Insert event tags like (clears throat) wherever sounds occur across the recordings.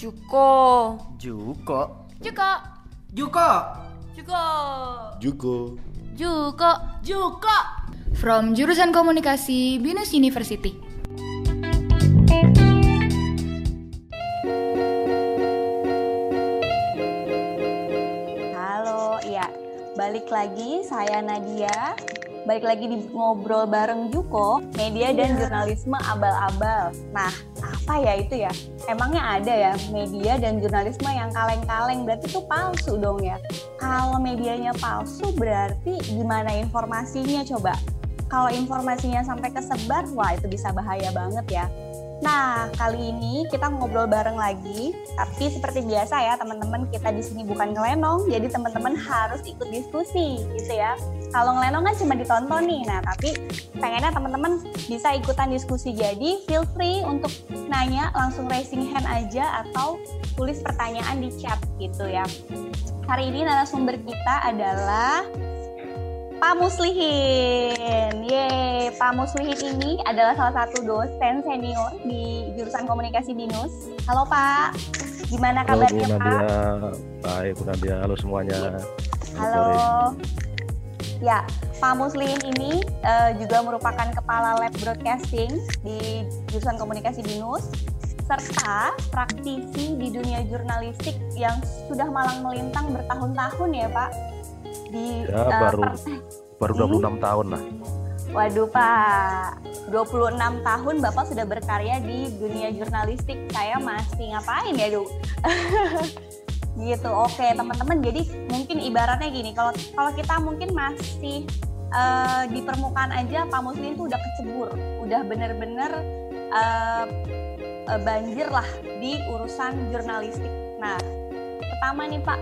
Juko. Juko. Juko. Juko. Juko. Juko. Juko. Juko. From jurusan komunikasi Binus University. Halo, iya. Balik lagi saya Nadia. Balik lagi di ngobrol bareng Juko, media dan jurnalisme abal-abal. Nah, apa ya itu ya? Emangnya ada ya media dan jurnalisme yang kaleng-kaleng berarti itu palsu dong ya? Kalau medianya palsu berarti gimana informasinya coba? Kalau informasinya sampai kesebar, wah itu bisa bahaya banget ya. Nah, kali ini kita ngobrol bareng lagi, tapi seperti biasa ya teman-teman, kita di sini bukan ngelenong, jadi teman-teman harus ikut diskusi gitu ya. Kalau ngelenong kan cuma ditonton nih, nah tapi pengennya teman-teman bisa ikutan diskusi, jadi feel free untuk nanya langsung raising hand aja atau tulis pertanyaan di chat gitu ya. Hari ini narasumber kita adalah Pak Muslihin. Yeay, Pak Muslihin ini adalah salah satu dosen senior di jurusan komunikasi BINUS. Halo Pak, gimana Halo Bu kabarnya Pak? Nadia. Baik Bu Nadia. Halo semuanya. Halo. Ya, Pak Muslihin ini eh, juga merupakan kepala lab broadcasting di jurusan komunikasi BINUS serta praktisi di dunia jurnalistik yang sudah malang melintang bertahun-tahun ya Pak di Ya, eh, baru baru 26 tahun lah. Waduh Pak, 26 tahun Bapak sudah berkarya di dunia jurnalistik. Saya masih ngapain ya, Du? (laughs) gitu. Oke, teman-teman. Jadi mungkin ibaratnya gini, kalau kalau kita mungkin masih eh, di permukaan aja Pak Muslim tuh udah kecebur, udah bener-bener eh, banjir lah di urusan jurnalistik. Nah, pertama nih Pak,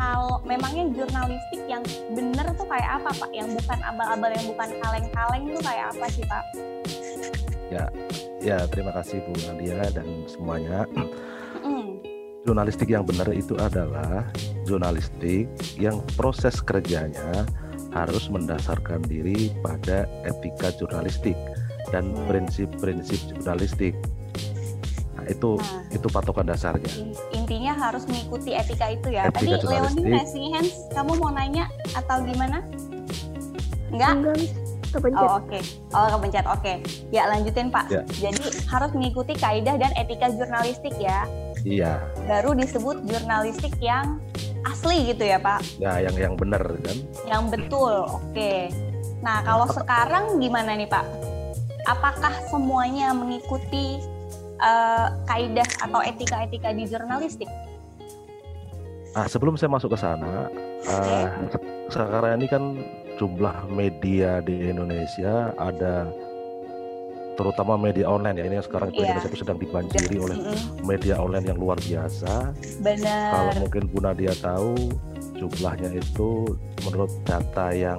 kalau memangnya jurnalistik yang bener tuh kayak apa Pak? Yang bukan abal-abal, yang bukan kaleng-kaleng tuh kayak apa sih Pak? Ya, terima kasih Bu Nadia dan semuanya. Mm, Jurnalistik yang benar itu adalah jurnalistik yang proses kerjanya harus mendasarkan diri pada etika jurnalistik dan Hmm. prinsip-prinsip jurnalistik. Nah, itu Nah. itu patokan dasarnya. in- intinya harus mengikuti etika itu ya. Etika Tadi Leonie jurnalistik. raising hands, kamu mau nanya atau gimana? Enggak? Enggak, kepencet. Oh oke, oh kepencet. Oke, ya lanjutin Pak. Ya. Jadi harus mengikuti kaidah dan etika jurnalistik ya. Iya, Baru disebut jurnalistik yang asli gitu ya Pak. ya yang yang benar kan. Yang betul, oke. Nah, kalau sekarang gimana nih Pak? Apakah semuanya mengikuti eh, kaidah atau etika-etika di jurnalistik? Ah, sebelum saya masuk ke sana, se- sekarang ini kan jumlah media di Indonesia ada terutama media online ya ini yang sekarang Iya. Indonesia itu sedang dibanjiri oleh media online yang luar biasa. Kalau Benar. mungkin Bu Nadia tahu jumlahnya itu menurut data yang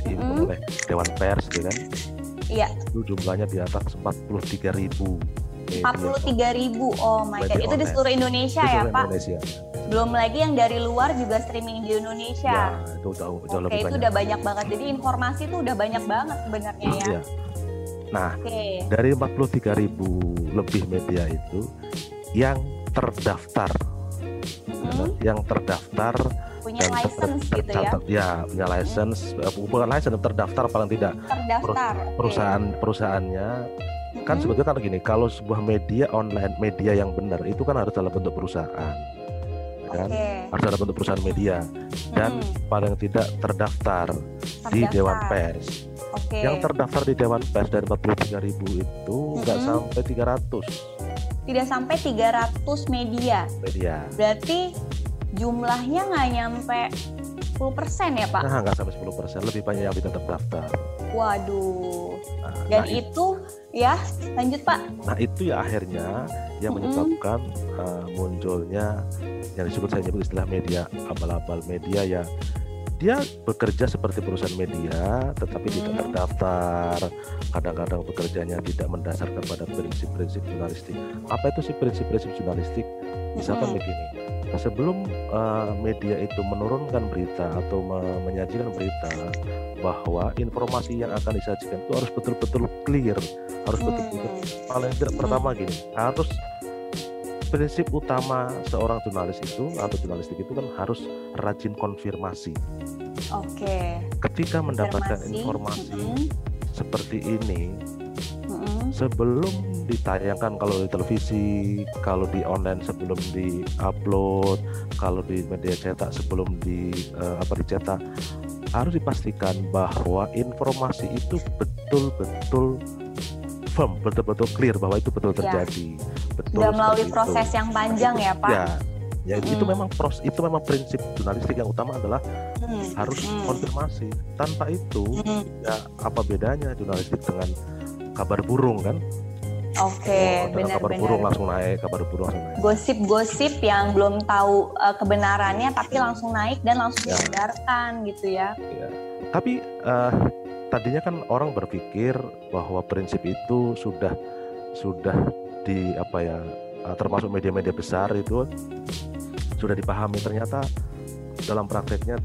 dihimpun Mm. oleh Dewan Pers gitu kan, Iya, itu jumlahnya di atas 43 ribu. 43 ribu. Oh my god, itu di seluruh Indonesia ya Pak? Indonesia. Belum lagi yang dari luar juga streaming di Indonesia. Ya, itu jauh Oke, lebih itu banyak. udah banyak banget. Jadi informasi itu udah banyak banget sebenarnya ya. Iya. Nah, Oke. dari 43 ribu lebih media itu yang terdaftar Mm, yang terdaftar punya dan ter- license gitu ya. ya punya license eh, bukan license terdaftar paling tidak Terdaftar. perusahaan perusahaannya kan Mm-mm. sebetulnya kan gini kalau sebuah media online media yang benar itu kan harus dalam bentuk perusahaan ya kan harus dalam bentuk perusahaan media dan Mm, paling tidak terdaftar di terdaftar. Dewan Pers Oke. yang terdaftar di Dewan Pers dari 43 ribu itu nggak Mm-mm. sampai 300 Tidak sampai 300 media. media Berarti jumlahnya nggak nyampe 10% ya Pak? nah nggak sampai 10 lebih banyak yang tidak terdaftar Waduh. Nah, Dan nah, itu ya lanjut Pak. nah, itu ya akhirnya yang menyebabkan uh, munculnya yang disebut saya nyebut istilah media abal-abal media ya dia bekerja seperti perusahaan media tetapi tidak Hmm. terdaftar kadang-kadang bekerjanya tidak mendasarkan pada prinsip-prinsip jurnalistik apa itu sih prinsip-prinsip jurnalistik misalkan Mm-mm. begini sebelum uh, media itu menurunkan berita atau me- menyajikan berita bahwa informasi yang akan disajikan itu harus betul-betul clear harus betul-betul Hmm. paling tidak Hmm. pertama gini harus prinsip utama seorang jurnalis itu atau jurnalistik itu kan harus rajin konfirmasi. Oke. Ketika mendapatkan Konfirmasi, informasi mm-mm, seperti ini. Sebelum ditayangkan kalau di televisi, kalau di online sebelum di-upload, kalau di media cetak sebelum di eh, apa dicetak harus dipastikan bahwa informasi itu betul-betul firm, betul-betul clear bahwa itu betul Ya. terjadi. Betul Sudah melalui itu. proses yang panjang ya, Pak. Ya, ya itu Mm-mm. memang pros, itu memang prinsip jurnalistik yang utama adalah Hmm, harus hmm, konfirmasi. Tanpa itu, hmm. ya apa bedanya jurnalistik dengan kabar burung kan? Oke, Oh, dengan kabar benar-benar. burung langsung naik, kabar burung langsung naik. Gosip-gosip yang belum tahu eh, kebenarannya tapi langsung naik dan langsung Ya. diedarkan gitu ya. Tapi eh, tadinya kan orang berpikir bahwa prinsip itu sudah sudah di apa ya eh, termasuk media-media besar itu sudah dipahami ternyata dalam prakteknya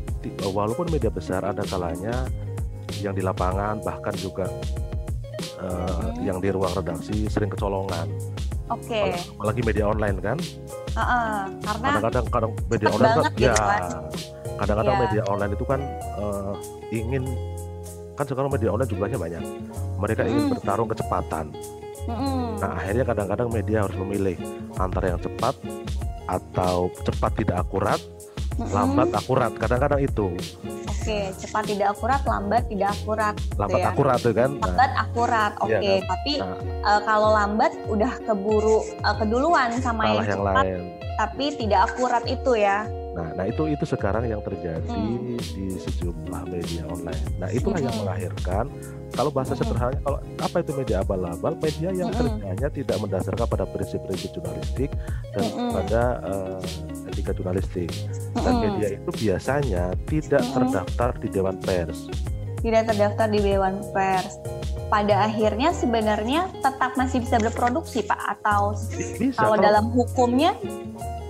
walaupun media besar ada kalanya yang di lapangan bahkan juga Hmm. yang di ruang redaksi sering kecolongan Oke, apalagi media online kan Heeh, karena kadang-kadang kadang media online kan gitu ya kan. kadang-kadang Iya. media online itu kan eh, ingin kan sekarang media online jumlahnya banyak mereka ingin Mm. bertarung kecepatan mm-mm. nah akhirnya kadang-kadang media harus memilih antara yang cepat atau cepat tidak akurat Mm-mm. lambat akurat kadang-kadang itu Oke, cepat tidak akurat, lambat tidak akurat. lambat ya. akurat tuh kan nah, Lambat akurat, oke. Iya kan? Tapi Nah. eh, kalau lambat udah keburu eh, keduluan sama yang yang cepat, lain tapi tidak akurat itu ya. Nah, nah itu itu sekarang yang terjadi Hmm. di sejumlah media online. Nah, itulah yang Mm-mm. melahirkan kalau bahasa Mm-mm. sederhananya kalau apa itu media abal-abal, media yang Mm-mm. kerjanya tidak mendasarkan pada prinsip-prinsip jurnalistik dan Mm-mm. pada eh, etika jurnalistik. Dan media itu biasanya tidak terdaftar di Dewan Pers. Tidak terdaftar di Dewan Pers. Pada akhirnya sebenarnya tetap masih bisa berproduksi, Pak, atau Bisa kalau kalau dalam hukumnya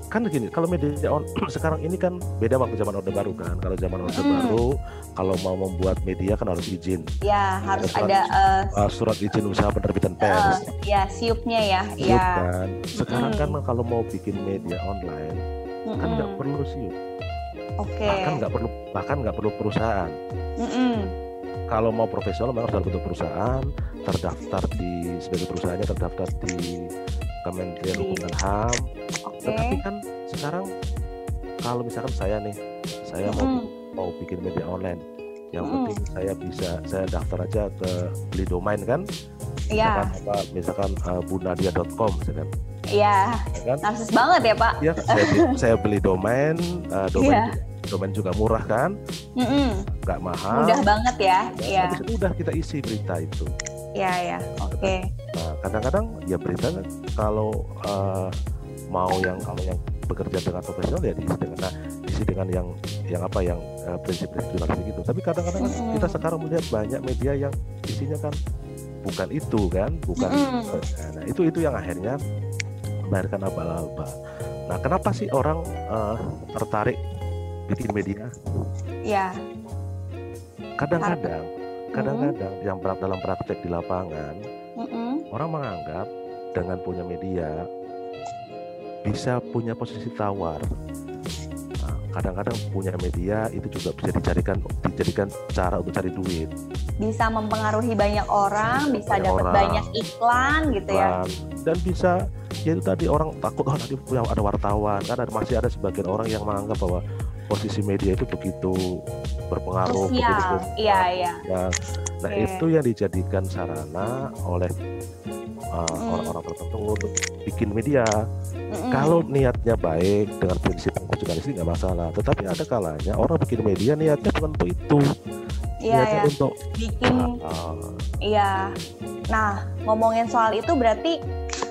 kan gini, kalau media (clears throat) on (clears throat) sekarang ini kan beda waktu zaman Orde Baru kan. Kalau zaman Orde Mm-mm. Baru kalau mau membuat media kan harus izin. ya harus surat- ada eh, Uh, surat izin usaha penerbitan eh, pers. ya siupnya ya, Siup ya. kan. Sekarang Mm-mm. kan kalau mau bikin media online kan nggak perlu siup, Oke. bahkan nggak perlu bahkan nggak perlu perusahaan. Mm-mm. Kalau mau profesional memang harus bentuk perusahaan, terdaftar di sebagai perusahaannya terdaftar di Kementerian Hukum dan HAM. Oke. Tetapi kan sekarang kalau misalkan saya nih, saya mau Mm-mm. mau bikin media online, yang Mm-mm. penting saya bisa saya daftar aja ke beli domain kan, Iya, misalkan apa, misalkan uh, bunadia.com, misalkan, iya. ya kan? Narsis banget ya, Pak. Ya, saya, beli- saya beli domain, uh, domain, Iya. domain juga murah kan, Mm-mm. nggak mahal. Mudah banget ya. Ya, Iya, habis itu udah kita isi berita itu. iya, iya. Oke. Nah, kadang-kadang ya berita kan kalau uh, mau yang kalau yang bekerja dengan profesional ya diisi dengan nah, diisi dengan yang yang apa yang uh, prinsip-prinsip jurnalistik itu. Tapi kadang-kadang kan Mm-mm. kita sekarang melihat banyak media yang isinya kan bukan itu kan, bukan. Mm-mm. Nah, itu itu yang akhirnya melahirkan abal-abal. Nah, kenapa sih orang uh, tertarik bikin media? Iya. Kadang-kadang, kadang-kadang yang pra- dalam praktek di lapangan Mm-mm. orang menganggap dengan punya media bisa punya posisi tawar. Nah, kadang-kadang punya media itu juga bisa dicarikan dijadikan cara untuk cari duit. Bisa mempengaruhi banyak orang, bisa dapat banyak iklan gitu ya. Dan, dan bisa ya itu tadi orang takut oh nanti punya ada wartawan kan ada, masih ada sebagian orang yang menganggap bahwa posisi media itu begitu berpengaruh begitu Sosial. Iya, iya. Ya, nah Oke. itu yang dijadikan sarana oleh uh, Mm. orang-orang tertentu untuk bikin media. Mm-mm. Kalau niatnya baik dengan prinsip jurnalistik nggak masalah. Tetapi ada kalanya orang bikin media niatnya bukan untuk itu. Iya, ya. untuk Bikin uh, Iya. Nah, ngomongin soal itu berarti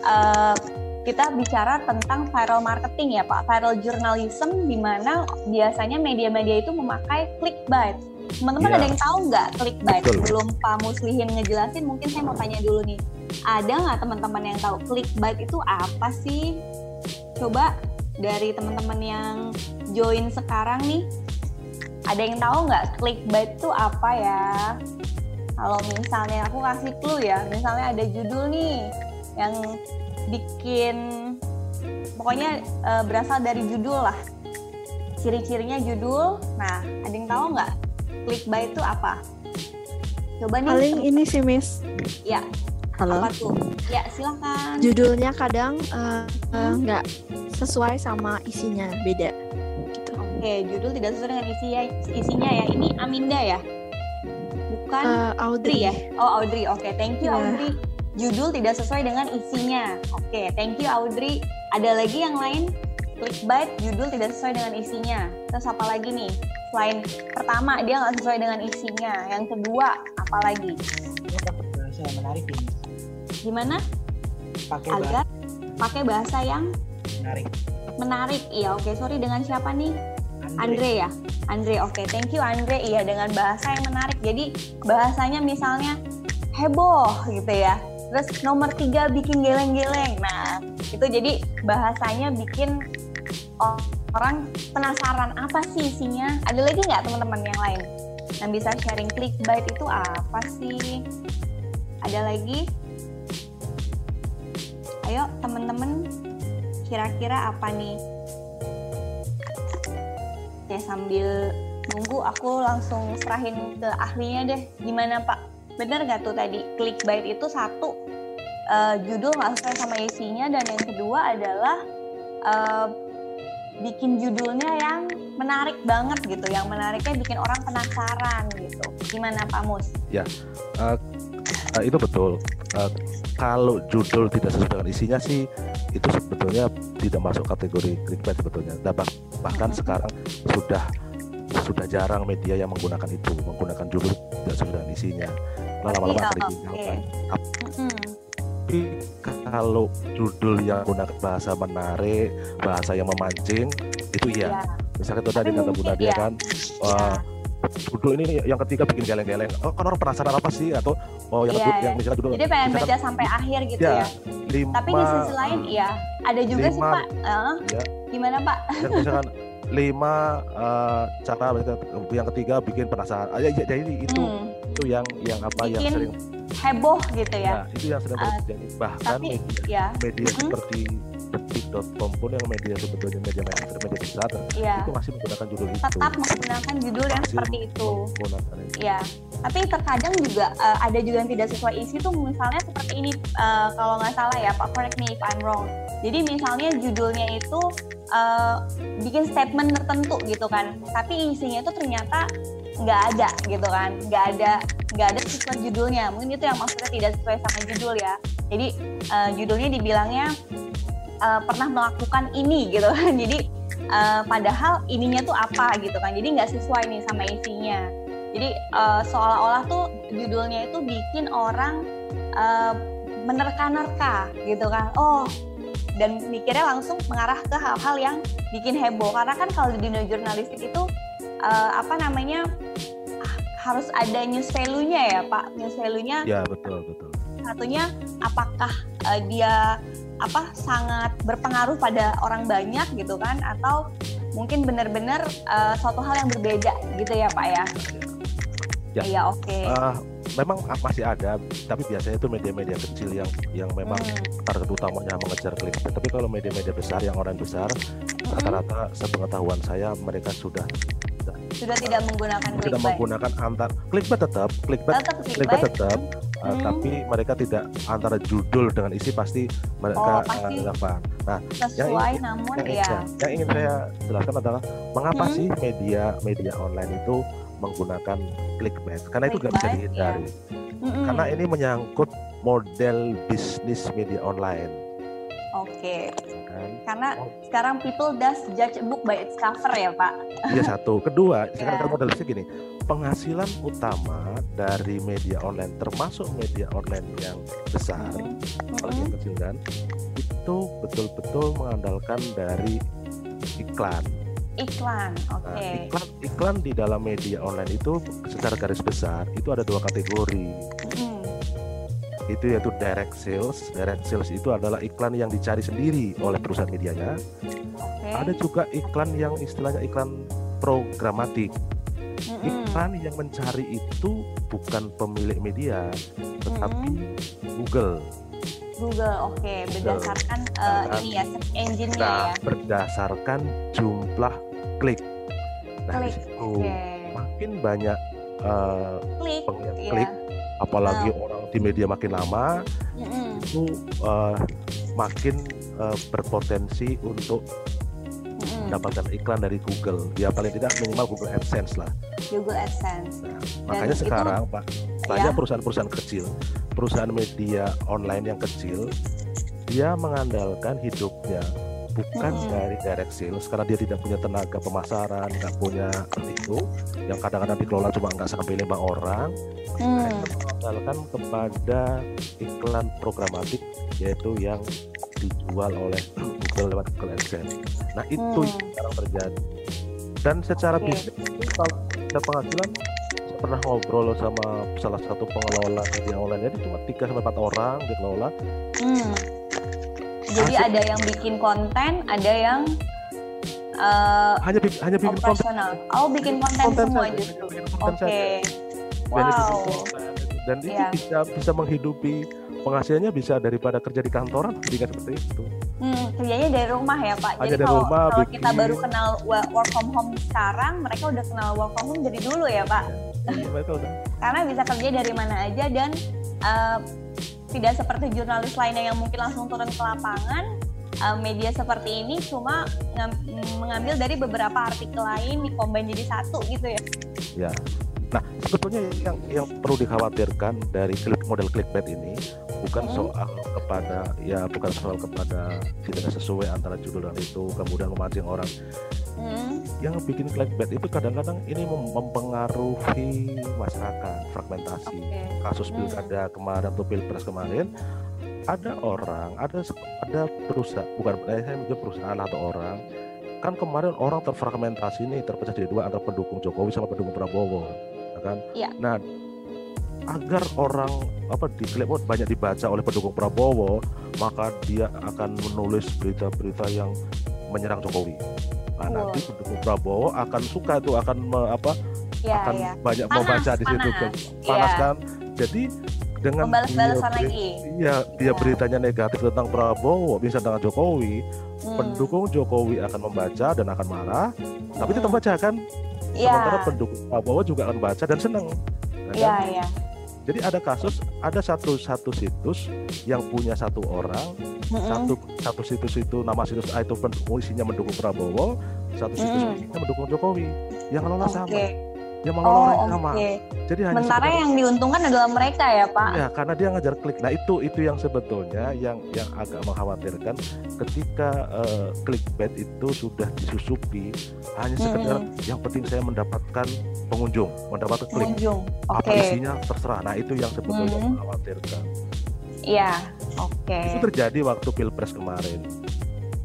eh, kita bicara tentang viral marketing ya Pak, viral journalism di mana biasanya media-media itu memakai clickbait. Teman-teman Iya. ada yang tahu nggak clickbait? Betul. Belum Pak Muslihin ngejelasin, mungkin saya mau tanya dulu nih. Ada nggak teman-teman yang tahu clickbait itu apa sih? Coba dari teman-teman yang join sekarang nih, ada yang tahu nggak clickbait itu apa ya? Kalau misalnya aku kasih clue ya, misalnya ada judul nih yang bikin pokoknya uh, berasal dari judul lah. Ciri-cirinya judul. Nah, ada yang tahu nggak clickbait itu apa? Coba nih. Paling ini sih, Miss. Ya. Halo. Apa tuh? Ya, silakan. Judulnya kadang nggak uh, uh, sesuai sama isinya, beda. Gitu. Oke, judul tidak sesuai dengan isinya, isinya ya. Ini Aminda ya? Bukan uh, Audrey ya? Oh, Audrey. Oke, okay, thank you yeah. Audrey. Judul tidak sesuai dengan isinya. Oke, okay, thank you Audrey. Ada lagi yang lain? Clickbait, judul tidak sesuai dengan isinya. Terus apa lagi nih? Selain pertama dia nggak sesuai dengan isinya. Yang kedua apa lagi? Dapat bahasa yang menarik ini. Gimana? Pakai Agar pakai bahasa yang menarik. Menarik, iya. Oke, sorry dengan siapa nih? Andre, Andre ya. Andre, oke, okay. thank you Andre. Iya dengan bahasa yang menarik. Jadi bahasanya misalnya heboh gitu ya terus nomor tiga bikin geleng-geleng. Nah itu jadi bahasanya bikin orang penasaran apa sih isinya? Ada lagi nggak teman-teman yang lain? Yang bisa sharing clickbait itu apa sih? Ada lagi? Ayo teman-teman kira-kira apa nih? Ya sambil nunggu aku langsung serahin ke ahlinya deh. Gimana pak bener nggak tuh tadi? Clickbait itu satu uh, judul nggak sesuai sama isinya dan yang kedua adalah uh, bikin judulnya yang menarik banget gitu yang menariknya bikin orang penasaran gitu. Gimana Pak Mus? Ya uh, uh, itu betul. Uh, kalau judul tidak sesuai dengan isinya sih itu sebetulnya tidak masuk kategori clickbait sebetulnya. Nah, bah bahkan uh -huh. sekarang sudah sudah jarang media yang menggunakan itu menggunakan judul tidak sesuai dengan isinya lama-lama akan ditinggalkan. Tapi kalau judul yang menggunakan bahasa menarik, bahasa yang memancing, itu iya. Ya. Misalnya itu tadi kata Bunda dia ya. kan, wah, judul ini yang ketiga bikin geleng-geleng. Oh, kan orang penasaran apa sih? Atau oh yang, yeah, yang misalnya judul. Jadi pengen misalkan, baca sampai akhir gitu ya. ya. Lima, Tapi di sisi lain, iya ada juga lima, sih Pak. Uh, ya. Gimana Pak? misalkan lima uh, cara yang ketiga bikin penasaran. Ah, ya, ya, jadi itu hmm itu yang yang apa Bikin yang sering heboh gitu ya. Nah, itu yang sering uh, terjadi. Bahkan tapi, media, ya. media mm -hmm. seperti detik.com pun yang media sebetulnya media mainstream media besar ya. itu masih menggunakan judul itu. Tetap menggunakan judul yang seperti itu. Iya. Tapi terkadang juga uh, ada juga yang tidak sesuai isi tuh misalnya seperti ini uh, kalau nggak salah ya Pak correct me if I'm wrong. Jadi misalnya judulnya itu uh, bikin statement tertentu gitu kan, tapi isinya itu ternyata nggak ada gitu kan. Nggak ada nggak ada sesuai judulnya. Mungkin itu yang maksudnya tidak sesuai sama judul ya. Jadi uh, judulnya dibilangnya uh, pernah melakukan ini gitu kan. (laughs) Jadi uh, padahal ininya tuh apa gitu kan. Jadi nggak sesuai nih sama isinya. Jadi uh, seolah-olah tuh judulnya itu bikin orang uh, menerka-nerka gitu kan. Oh dan mikirnya langsung mengarah ke hal-hal yang bikin heboh. Karena kan kalau di dunia jurnalistik itu uh, apa namanya harus ada news value-nya ya Pak news value-nya ya betul betul satunya apakah uh, dia apa sangat berpengaruh pada orang banyak gitu kan atau mungkin benar-benar uh, suatu hal yang berbeda gitu ya Pak ya ya, ya oke okay. uh, memang masih ada tapi biasanya itu media-media kecil yang yang memang hmm. target utamanya mengejar klik tapi kalau media-media besar yang orang besar hmm. rata-rata hmm. sepengetahuan saya mereka sudah sudah tidak menggunakan tidak clickbait. menggunakan antar clickbait tetap clickbait tetap clickbait, tetap. uh, hmm. tapi mereka tidak antara judul dengan isi pasti mereka oh, pasti uh, apa nah sesuai yang ingin, namun yang, ya. yang ingin saya jelaskan adalah mengapa hmm. sih media media online itu menggunakan clickbait? Karena itu nggak bisa dihindari. Ya. karena ini menyangkut model bisnis media online. Oke. okay kan karena oh. sekarang people does judge a book by its cover ya pak iya satu kedua yeah. (laughs) sekarang model gini penghasilan utama dari media online termasuk media online yang besar mm -hmm. kalau yang kecil kan itu betul-betul mengandalkan dari iklan iklan oke okay. nah, iklan iklan di dalam media online itu secara garis besar itu ada dua kategori mm -hmm itu yaitu direct sales. Direct sales itu adalah iklan yang dicari sendiri oleh perusahaan medianya. Okay. Ada juga iklan yang istilahnya iklan programatik. Mm -hmm. Iklan yang mencari itu bukan pemilik media, tetapi mm -hmm. Google. Google oke. Berdasarkan eh, Nah, ini ya search engine-nya Nah, ya. berdasarkan jumlah klik. Nah, Klik, situ Oke. makin banyak eh, Klik, iya. klik, apalagi Nah. orang di media makin lama, Mm-mm, itu eh, makin eh, berpotensi untuk mendapatkan iklan dari Google. Ya paling tidak minimal Google AdSense lah. Google AdSense. Makanya itu- sekarang Pak, banyak Ya. perusahaan-perusahaan kecil, perusahaan media online yang kecil, dia mengandalkan hidupnya bukan Mm-mm. dari direct sales karena dia tidak punya tenaga pemasaran, nggak punya itu, yang kadang-kadang dikelola cuma nggak sampai lima orang, Hmm, mengandalkan kepada iklan programatik yaitu yang dijual oleh (clears throat) Google lewat Google AdSense. Nah itu Hmm. yang sekarang terjadi. Dan secara Oke. bisnis itu kalau ada penghasilan pernah ngobrol sama salah satu pengelola media online jadi cuma 3 sampai 4 orang dikelola. hmm. Jadi Hasil- ada yang bikin konten, ada yang eh, Hanya bi- hanya bikin konten. Oh, bikin konten, konten semua saja, justru. bikin Oke. Hanya bikin Wow. Dan itu Iya. bisa bisa menghidupi penghasilannya bisa daripada kerja di kantoran tidak seperti itu. Hmm, kerjanya dari rumah ya Pak. Kerja Jadi dari kalau rumah, kalau kita bikin- baru kenal work from home sekarang, mereka udah kenal work from home dari dulu ya Pak. Iya, mereka udah (laughs) Karena bisa kerja dari mana aja dan eh, tidak seperti jurnalis lainnya yang mungkin langsung turun ke lapangan. eh, media seperti ini cuma ngam- mengambil dari beberapa artikel lain dikombin jadi satu gitu ya. Ya. Nah, sebetulnya yang yang perlu dikhawatirkan dari klik model clickbait ini bukan Hmm. soal kepada ya bukan soal kepada tidak sesuai antara judul dan itu kemudian memancing orang. Hmm, Yang bikin clickbait itu kadang-kadang ini mem- mempengaruhi masyarakat, fragmentasi. Oke. Kasus Hmm. pilkada kemarin atau pilpres kemarin ada orang, ada ada perusahaan bukan eh, saya mikir perusahaan atau orang kan kemarin orang terfragmentasi nih terpecah jadi dua antara pendukung Jokowi sama pendukung Prabowo ya kan Iya. nah agar orang apa di Clipboard banyak dibaca oleh pendukung Prabowo maka dia akan menulis berita-berita yang menyerang Jokowi nah, Wah. nanti pendukung Prabowo akan suka tuh akan me- apa Ya, akan ya. banyak Panas, membaca di situ kan panas. panas Iya. kan jadi dengan dia lagi. Iya, dia Ya. beritanya negatif tentang Prabowo, bisa tentang Jokowi, Hmm. pendukung Jokowi akan membaca dan akan marah, tapi Hmm. tetap baca kan? Iya. Sementara pendukung Prabowo juga akan baca dan senang. Ya kan? Iya, iya. Jadi ada kasus, ada satu satu situs yang punya satu orang, Mm-mm. satu satu situs itu nama situs A itu isinya mendukung Prabowo, satu situs Mm. isinya mendukung Jokowi. Yang ngelola Oke. sama, yang mengelola Oh, orang oke. Jadi hanya Sementara sekedar- yang diuntungkan adalah mereka ya, Pak. Ya, karena dia ngajar klik. Nah, itu itu yang sebetulnya yang yang agak mengkhawatirkan ketika eh, clickbait itu sudah disusupi hanya sekedar yang penting saya mendapatkan pengunjung, mendapatkan klik. Pengunjung. Apa Oke. isinya terserah. Nah, itu yang sebetulnya Mhm. mengkhawatirkan. Iya. Oke. Itu terjadi waktu Pilpres kemarin.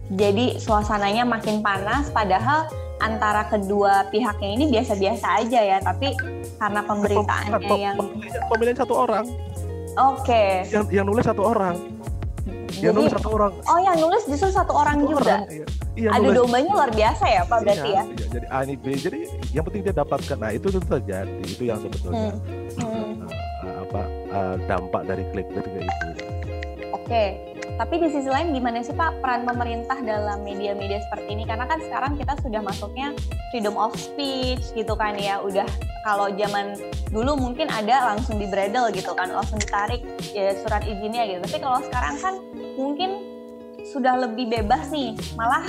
Jadi suasananya makin panas padahal antara kedua pihaknya ini biasa-biasa aja ya, tapi karena pemberitaannya Pem- yang pemilihan, pemilihan satu orang, oke. yang yang nulis satu orang, yang Jadi nulis satu orang. oh yang nulis justru satu orang Satu juga. orang, iya. Iya, Adu nulis. dombanya luar biasa ya, Pak berarti Iya, ya. iya, jadi A ini B. Jadi yang penting dia dapatkan. Nah, itu itu terjadi. Itu yang sebetulnya Hmm. Hmm. uh, apa uh, dampak dari clickbait kayak itu. Oke, tapi di sisi lain gimana sih Pak peran pemerintah dalam media-media seperti ini? Karena kan sekarang kita sudah masuknya freedom of speech gitu kan ya. Udah kalau zaman dulu mungkin ada langsung di bredel gitu kan, langsung ditarik ya surat izinnya gitu. Tapi kalau sekarang kan mungkin sudah lebih bebas nih, malah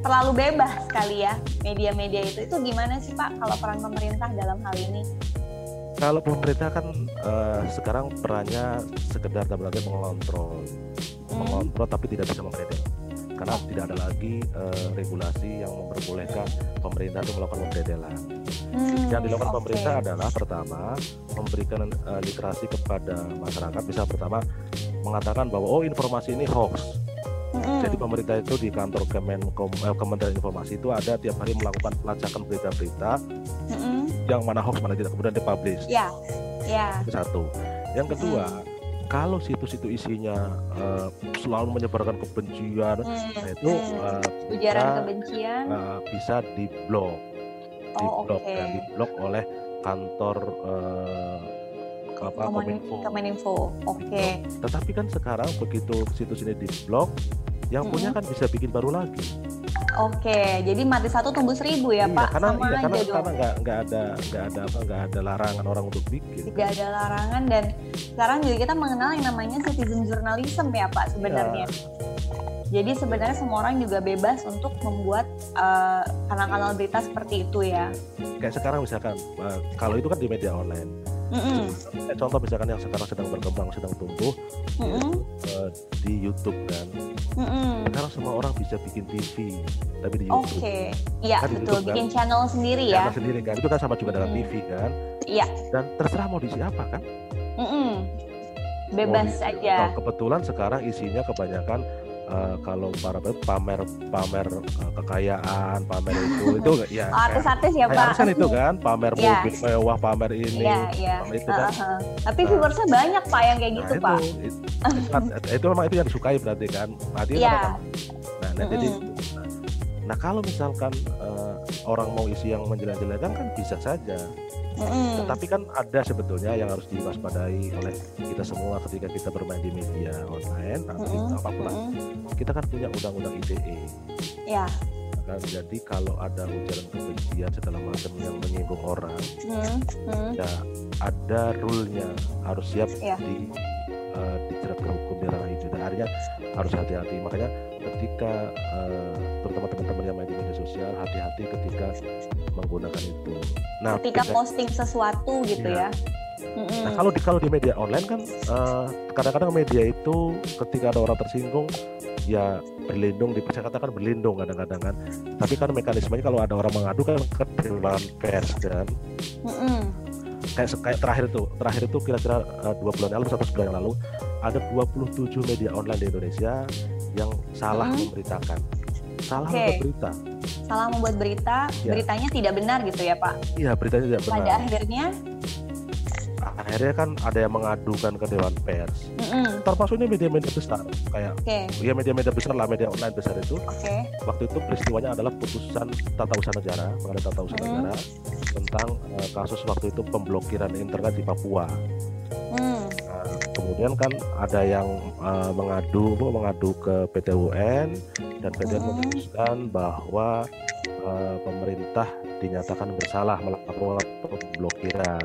terlalu bebas kali ya media-media itu. Itu gimana sih Pak kalau peran pemerintah dalam hal ini? Kalau pemerintah kan uh, sekarang perannya sekedar dalam arti mengontrol, Hmm. mengontrol tapi tidak bisa membredel. Karena tidak ada lagi uh, regulasi yang memperbolehkan pemerintah itu melakukan pembredelan. Hmm, Yang dilakukan oke. pemerintah adalah pertama memberikan uh, literasi kepada masyarakat. Bisa pertama mengatakan bahwa oh informasi ini hoax. Mm-mm. Jadi pemerintah itu di kantor Kemenkom, eh, Kementerian Informasi itu ada tiap hari melakukan pelacakan berita-berita Mm-mm. Yang mana hoax mana tidak kemudian dipublish. Ya, ya. Itu satu. Yang kedua, kalau situs itu isinya eh, selalu menyebarkan kebencian, Hmm, nah itu eh, ujaran bisa, kebencian. eh, bisa diblok, Oh, diblok oke. dan diblok oleh kantor eh, apa Komunik- Kominfo. Kemeninfo. Oke. Tetapi kan sekarang begitu situs ini di yang punya kan bisa bikin baru lagi. Oke, jadi mati satu tumbuh seribu ya iya, Pak, karena sama iya, aja karena dong. karena nggak nggak ada nggak ada apa nggak ada larangan orang untuk bikin. Tidak ada larangan dan sekarang juga kita mengenal yang namanya citizen journalism ya Pak sebenarnya. Iya. Jadi sebenarnya semua orang juga bebas untuk membuat eh, kanal-kanal berita seperti itu ya. Kayak sekarang misalkan uh, kalau itu kan di media online. Kayak contoh misalkan yang sekarang sedang berkembang sedang tumbuh mm-mm, uh, di YouTube kan. mm-mm. Sekarang semua orang bisa bikin TV tapi di Oke, YouTube. iya Kan di betul. YouTube, kan? Bikin channel sendiri ya. Channel sendiri kan itu kan sama juga dengan Mm. TV kan. Iya. Dan terserah mau diisi apa kan. Mm-mm. Mau Bebas diisi- aja. Nah, kebetulan sekarang isinya kebanyakan uh, kalau para pamer pamer uh, kekayaan, pamer itu (laughs) itu ya Artis-artis ya Pak. artis kan itu kan pamer Iya. mobil mewah, pamer ini, Iya, iya. pamer itu kan. Uh-huh. Tapi Nah. viewersnya banyak Pak yang kayak gitu nah, Pak. itu, itu, (laughs) itu, itu memang itu yang disukai berarti kan. Berarti Iya. kan, nah, nah, jadi Mm-mm. nah, nah, kalau misalkan uh, orang mau isi yang menjelek-jelekan kan bisa saja. Mm-mm. Tetapi kan ada sebetulnya yang harus diwaspadai oleh kita semua ketika kita bermain di media online atau di Mm-mm. apa pun. Mm-mm. kita kan punya undang-undang ITE Ya. kan jadi kalau ada ujaran kebencian segala macam yang menyinggung orang Hmm, hmm. ya ada rule-nya harus siap Iya. di eh, dijerat ke hukum di ranah itu dan akhirnya harus hati-hati makanya ketika eh, terutama teman-teman yang main di sosial hati-hati ketika menggunakan itu nah Ketika beda- posting sesuatu gitu ya. Mm-mm. Nah kalau di kalau di media online kan eh, kadang-kadang media itu ketika ada orang tersinggung ya berlindung di saya katakan berlindung kadang-kadang kan tapi kan mekanismenya kalau ada orang mengadu kan ke dewan pers kan Mm-mm. kayak kayak terakhir itu terakhir itu kira-kira eh, dua bulan lalu satu bulan yang lalu ada 27 media online di Indonesia yang salah Mm. memberitakan salah Oke. membuat berita Salah membuat berita, Ya. beritanya tidak benar gitu ya Pak. iya beritanya tidak Pada benar akhirnya, akhirnya kan ada yang mengadukan ke dewan pers mm-mm. termasuk ini media-media besar kayak oke, ya media-media besar lah media online besar itu oke, waktu itu peristiwanya adalah putusan tata usaha negara mengenai tata usaha Hmm. negara tentang eh, kasus waktu itu pemblokiran internet di Papua. Hmm, Nah, kemudian kan ada yang eh, mengadu mengadu ke PT UN dan PT UN Hmm. memutuskan bahwa eh, pemerintah dinyatakan bersalah melakukan pemblokiran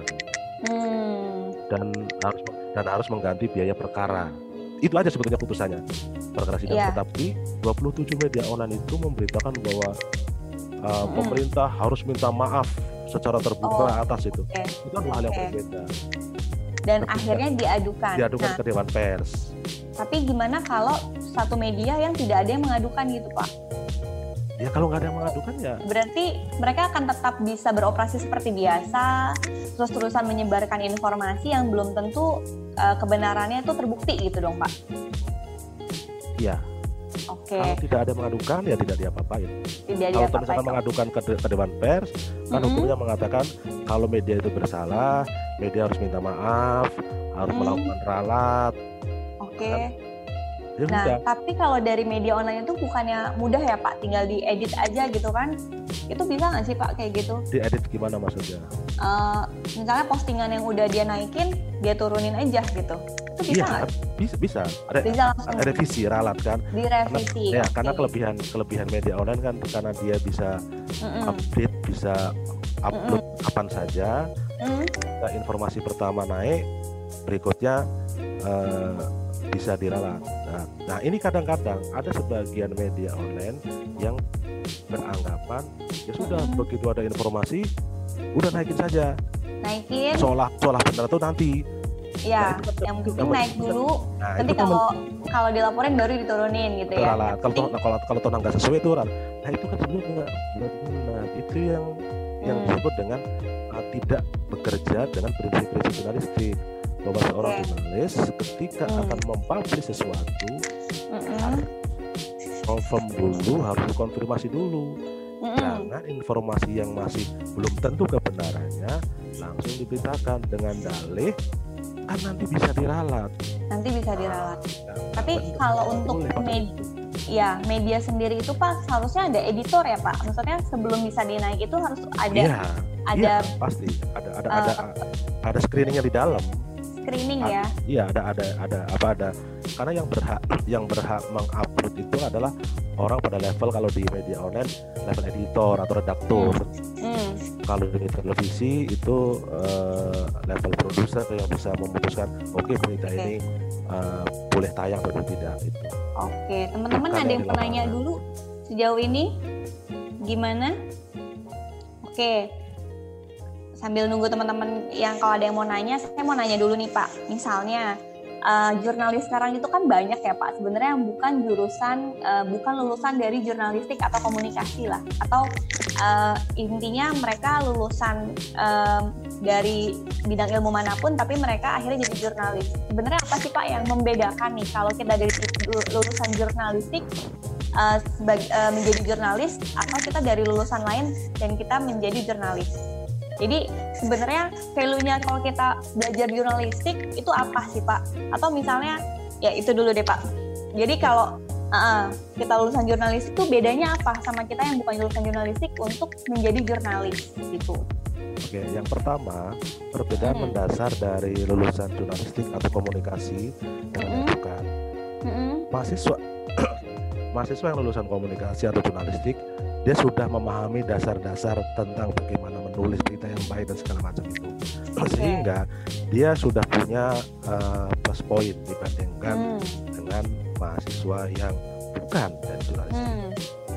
hmm. dan harus dan harus mengganti biaya perkara. Itu aja sebetulnya putusannya. Perkara sidang Iya. tetapi 27 media online itu memberitakan bahwa uh, Mm-mm. pemerintah harus minta maaf secara terbuka Oh, atas itu. oke. Itu adalah hal yang berbeda. Dan akhirnya diadukan. Diadukan Nah, ke Dewan Pers. tapi gimana kalau satu media yang tidak ada yang mengadukan gitu Pak? Ya kalau nggak ada yang mengadukan ya Berarti mereka akan tetap bisa beroperasi seperti biasa, terus-terusan menyebarkan informasi yang belum tentu uh, kebenarannya itu terbukti gitu dong Pak? Iya. Oke, kalau tidak ada mengadukan ya tidak diapa-apain. tidak Kalau misalkan dong. mengadukan ke, ke Dewan Pers, kan Mm-mm. hukumnya mengatakan kalau media itu bersalah, media harus minta maaf, harus Mm. melakukan ralat. Oke. Ya Nah, sudah. tapi kalau dari media online itu bukannya mudah ya Pak, tinggal diedit aja gitu kan? Itu bisa nggak sih Pak kayak gitu? diedit gimana maksudnya? Eh, misalnya postingan yang udah dia naikin, dia turunin aja gitu. Itu bisa Iya, nggak? bisa bisa. Ada, Bisa langsung ada revisi ralat kan? direvisi. Ya, Oke. karena kelebihan kelebihan media online kan karena dia bisa Mm-mm. update, bisa upload kapan saja. Mm. Nah, informasi pertama naik, berikutnya eh, bisa diralat. Nah, nah, ini kadang-kadang ada sebagian media online yang beranggapan ya sudah begitu ada informasi udah naikin saja Naikin, seolah seolah benar tuh nanti. ya. Nah, Yang penting naik dulu. Nah, Nanti kalau kalau dilaporin baru diturunin gitu itu ya. Kalau kalau kalau toh nggak sesuai itu ralat. Nah itu kan sebenarnya nggak benar. Itu yang yang Hmm. disebut dengan uh, tidak bekerja dengan prinsip-prinsip jurnalistik. Bahwa seorang Oke. jurnalis ketika Hmm. akan mempublish sesuatu Mm-mm. confirm dulu, harus konfirmasi dulu. Mm-mm. Jangan informasi yang masih belum tentu kebenarannya langsung diberitakan dengan dalih kan nanti bisa diralat. Nanti bisa diralat. Nah, Tapi benar, kalau nggak untuk boleh pakai med- itu. Ya, media sendiri itu Pak seharusnya ada editor ya Pak. Maksudnya sebelum bisa dinaik itu harus ada Iya, ada iya, pasti ada ada ada ada, ada screeningnya di dalam. Screening ya. Iya ada ada ada apa ada karena yang berhak yang berhak mengupload itu adalah orang pada level kalau di media online level editor atau redaktur. Hmm. Kalau di televisi itu eh, level produser yang bisa memutuskan oke berita Oke. ini eh, boleh tayang atau tidak itu. Oke, teman-teman Bukan ada yang penanya lapangan. dulu sejauh ini gimana? Oke. Sambil nunggu teman-teman yang kalau ada yang mau nanya, saya mau nanya dulu nih Pak. Misalnya eh, jurnalis sekarang itu kan banyak ya Pak. Sebenarnya yang bukan jurusan, eh, bukan lulusan dari jurnalistik atau komunikasi lah. Atau eh, intinya mereka lulusan eh, dari bidang ilmu mana pun, tapi mereka akhirnya jadi jurnalis. Sebenarnya apa sih Pak yang membedakan nih kalau kita dari lulusan jurnalistik eh, sebagai eh, menjadi jurnalis atau kita dari lulusan lain dan kita menjadi jurnalis. Jadi sebenarnya value-nya kalau kita belajar jurnalistik itu apa sih Pak? Atau misalnya ya itu dulu deh Pak. Jadi kalau eh, kita lulusan jurnalistik itu bedanya apa sama kita yang bukan lulusan jurnalistik untuk menjadi jurnalis gitu? Oke, yang pertama perbedaan Hmm. mendasar dari lulusan jurnalistik atau komunikasi dengan yang Mm-mm. bukan. Mm-mm. mahasiswa (coughs) mahasiswa yang lulusan komunikasi atau jurnalistik dia sudah memahami dasar-dasar tentang bagaimana menulis berita yang baik dan segala macam itu sehingga dia sudah punya uh, plus point dibandingkan Hmm. dengan mahasiswa yang bukan dari jurnalistik Hmm.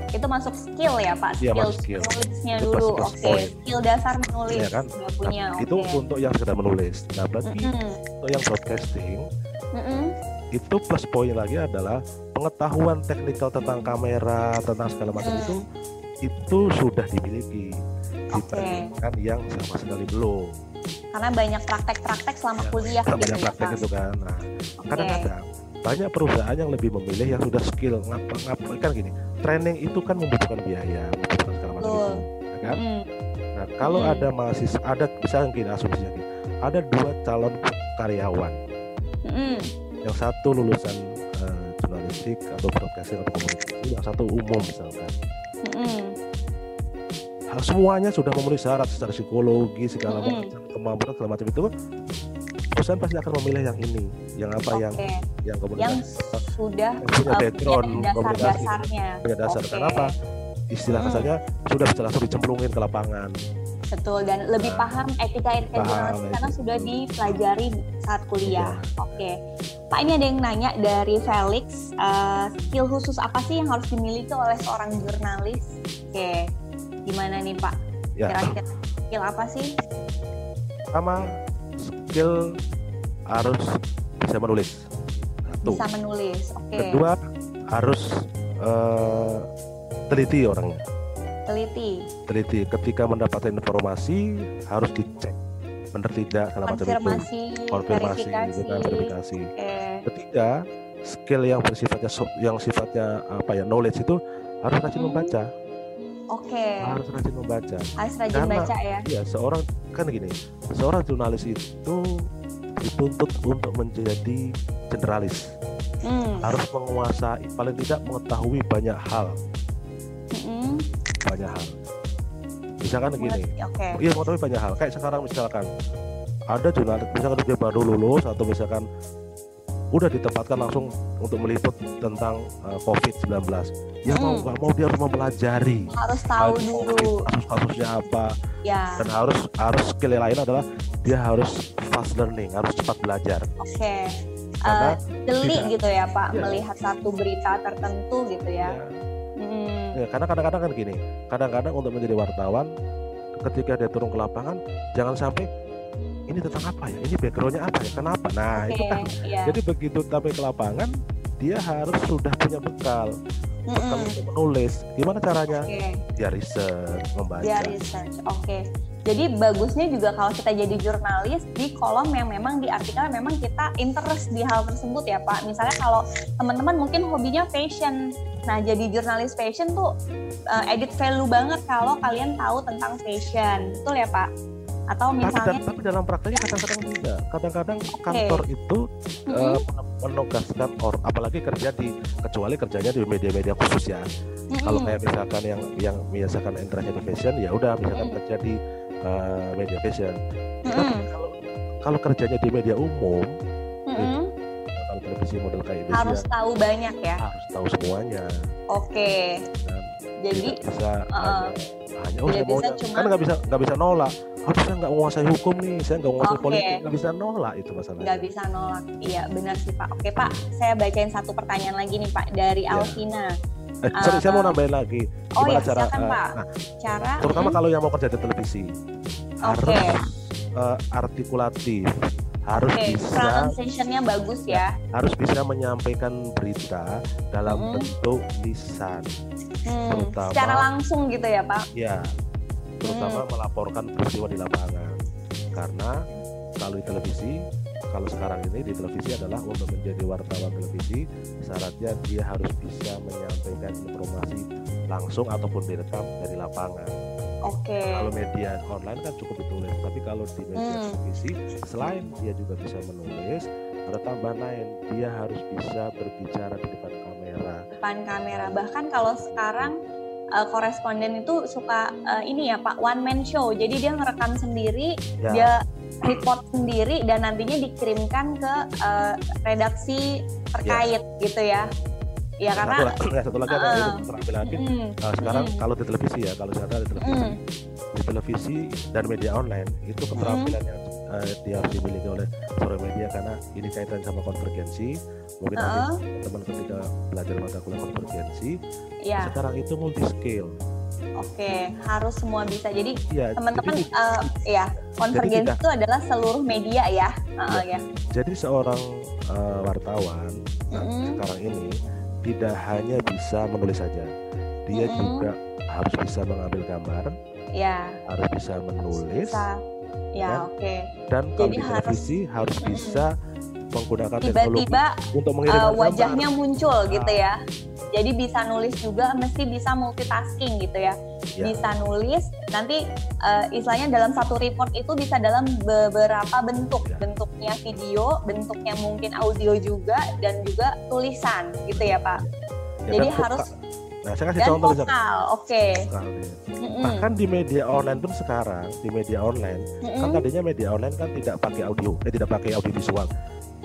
Itu masuk skill ya Pak? Iya, Skill masuk skill. menulisnya Itu dulu. Oke. point. Skill dasar menulis Iya kan? sudah punya. Nah, Oke. itu untuk yang sekedar menulis nah berarti Mm-mm. untuk yang broadcasting Mm-mm. itu plus poin lagi adalah pengetahuan teknikal tentang kamera tentang segala macam Hmm. itu itu sudah dimiliki Dibandingkan yang sama sekali belum Karena banyak praktek-praktek selama Ya, kuliah gitu banyak ya praktek itu kan nah Oke. kadang-kadang banyak perusahaan yang lebih memilih yang sudah skill ngapa ngapa kan gini training itu kan membutuhkan biaya membutuhkan segala macam itu ya kan Mm. nah kalau Hmm. ada mahasiswa ada misalnya gini asumsinya gini ada dua calon karyawan Mm-mm. yang satu lulusan eh, jurnalistik atau broadcasting atau komunikasi yang satu umum misalkan Mm-mm. Hal semuanya sudah memenuhi syarat secara psikologi segala Mm-mm. macam kemampuan segala macam itu perusahaan pasti akan memilih yang ini yang apa yang Oke. yang Yang komunikasi sudah yang punya uh, background punya komunikasi dasar-dasarnya. punya dasar Oke. kenapa istilah Mm-mm. kasarnya sudah bisa langsung dicemplungin ke lapangan Betul dan lebih Nah, paham etika-etika paham, jurnalistik karena itu. sudah dipelajari saat kuliah. Iya. Oke. Pak ini ada yang nanya dari Felix, eh, skill khusus apa sih yang harus dimiliki oleh seorang jurnalis? Oke. Gimana nih Pak? ya Kira-kira skill apa sih? pertama skill harus bisa menulis satu Bisa menulis. Oke. kedua harus eh, teliti orangnya Teliti. teliti ketika mendapatkan informasi harus dicek benar tidak segala macam itu Konfirmasi. konfirmasi verifikasi. gitu kan verifikasi ketiga skill yang bersifatnya yang sifatnya apa ya knowledge itu harus rajin Hmm. membaca Oke. harus rajin membaca Harus rajin Karena- baca ya. ya seorang kan gini seorang jurnalis itu dituntut untuk menjadi generalis Hmm. harus menguasai paling tidak mengetahui banyak hal Mm-mm. banyak hal misalkan gini Oke. iya mengetahui banyak hal kayak sekarang misalkan ada jurnalis misalkan dia baru lulus atau misalkan udah ditempatkan langsung untuk meliput tentang uh, COVID-19 ya mau Hmm. nggak mau dia harus mempelajari Harus tahu Harus dulu. kasus-kasusnya apa Ya. dan harus harus skill yang lain adalah dia harus fast learning harus cepat belajar Oke. karena Eh, jeli tidak- gitu ya Pak Iya. melihat satu berita tertentu gitu ya. ya, Hmm. ya, karena kadang-kadang kan gini kadang-kadang untuk menjadi wartawan ketika dia turun ke lapangan jangan sampai ini tentang apa ya ini backgroundnya apa ya kenapa nah Oke. itu kan Iya. Jadi begitu sampai ke lapangan, dia harus sudah punya bekal, bekal Mm-mm. untuk menulis. Gimana caranya? Oke. Dia research, membaca. Dia research. Oke. Jadi bagusnya juga kalau kita jadi jurnalis di kolom yang memang di artikel memang kita interest di hal tersebut ya Pak. Misalnya kalau teman-teman mungkin hobinya fashion. Nah, jadi jurnalis fashion tuh uh, edit value banget kalau kalian tahu tentang fashion. Betul ya Pak? Atau Tapi, misalnya dan- tapi dalam prakteknya kadang-kadang tidak. Kadang-kadang Oke. kantor itu Mm-mm. eh, menugaskan or, apalagi kerja di kecuali kerjanya di media-media khusus ya. Kalau Mm-mm. kayak misalkan yang yang interestnya di fashion, ya udah misalkan Mm. kerja di eh, media fashion. Tapi Mm-mm. kalau kalau kerjanya di media umum, Mm-mm. kalau televisi model kayak Indonesia harus tahu banyak ya. harus tahu semuanya. Oke. Dan Jadi bisa uh-uh. hanya, hanya oh Tidak bisa maunya cuma- kan nggak bisa nggak bisa nolak. Aduh saya nggak menguasai hukum nih, saya nggak menguasai Oke. politik, nggak bisa nolak itu masalahnya. nggak bisa nolak. Iya benar sih Pak. Oke Pak, saya bacain satu pertanyaan lagi nih Pak dari Iya. Alvina. Eh, sorry, saya mau Uh, nambahin lagi. Oh Gimana ya silakan eh, Pak. nah, Cara terutama mm, kalau yang mau kerja di televisi harus Oke. eh, artikulatif, harus Oke, bisa pronunciation-nya bagus ya. harus bisa menyampaikan berita dalam Mm-mm. bentuk lisan. Hmm, Terutama- secara langsung gitu ya Pak. Ya, terutama Hmm. melaporkan peristiwa di lapangan. Karena kalau di televisi, kalau sekarang ini di televisi adalah untuk menjadi wartawan televisi, syaratnya dia harus bisa menyampaikan informasi langsung ataupun direkam dari lapangan. Oke. Kalau media online kan cukup ditulis, tapi kalau di media Hmm. televisi, selain dia juga bisa menulis, ada tambahan lain, dia harus bisa berbicara di depan kamera. depan kamera. Bahkan kalau sekarang eh, koresponden itu suka eh, ini ya Pak one man show. Jadi dia ngerekam sendiri, Ya, dia report sendiri dan nantinya dikirimkan ke eh, redaksi terkait gitu ya. Ya satu, karena ya, satu lagi ada itu keterampilan lagi. Mm, Nah, sekarang Mm. kalau di televisi ya, kalau sekarang di televisi, mm, di televisi dan media online itu keterampilan yang eh, dia harus dimiliki oleh seorang media karena ini kaitan sama konvergensi. Mungkin nanti uh-uh, teman ketika belajar mata kuliah konvergensi, ya sekarang itu multi skill. oke harus semua bisa. Jadi Ya, teman-teman jadi, eh, ya konvergensi itu adalah seluruh media ya. Uh-uh, ya. jadi seorang eh, wartawan nah, Mm-mm. sekarang ini tidak hanya bisa menulis saja, dia Mm-mm. juga harus bisa mengambil gambar, Ya, harus bisa menulis, bisa. Ya. Ya, oke. dan kalau Jadi di harus- televisi harus bisa menggunakan teknologi Tiba-tiba untuk uh, mengirimkan gambar. wajahnya muncul Nah. gitu ya. Jadi bisa nulis juga, mesti bisa multitasking gitu ya. Ya. Bisa nulis, nanti uh, istilahnya dalam satu report itu bisa dalam beberapa bentuk. Ya. Bentuknya video, bentuknya mungkin audio juga, dan juga tulisan gitu ya Pak. Ya, Jadi harus- Nah, saya kasih Dan contoh vokal, oke. Vokal, ya. Mm-mm. Bahkan di media online pun sekarang, di media online, kan Mm-mm. tadinya media online kan tidak pakai audio, eh tidak pakai audio visual.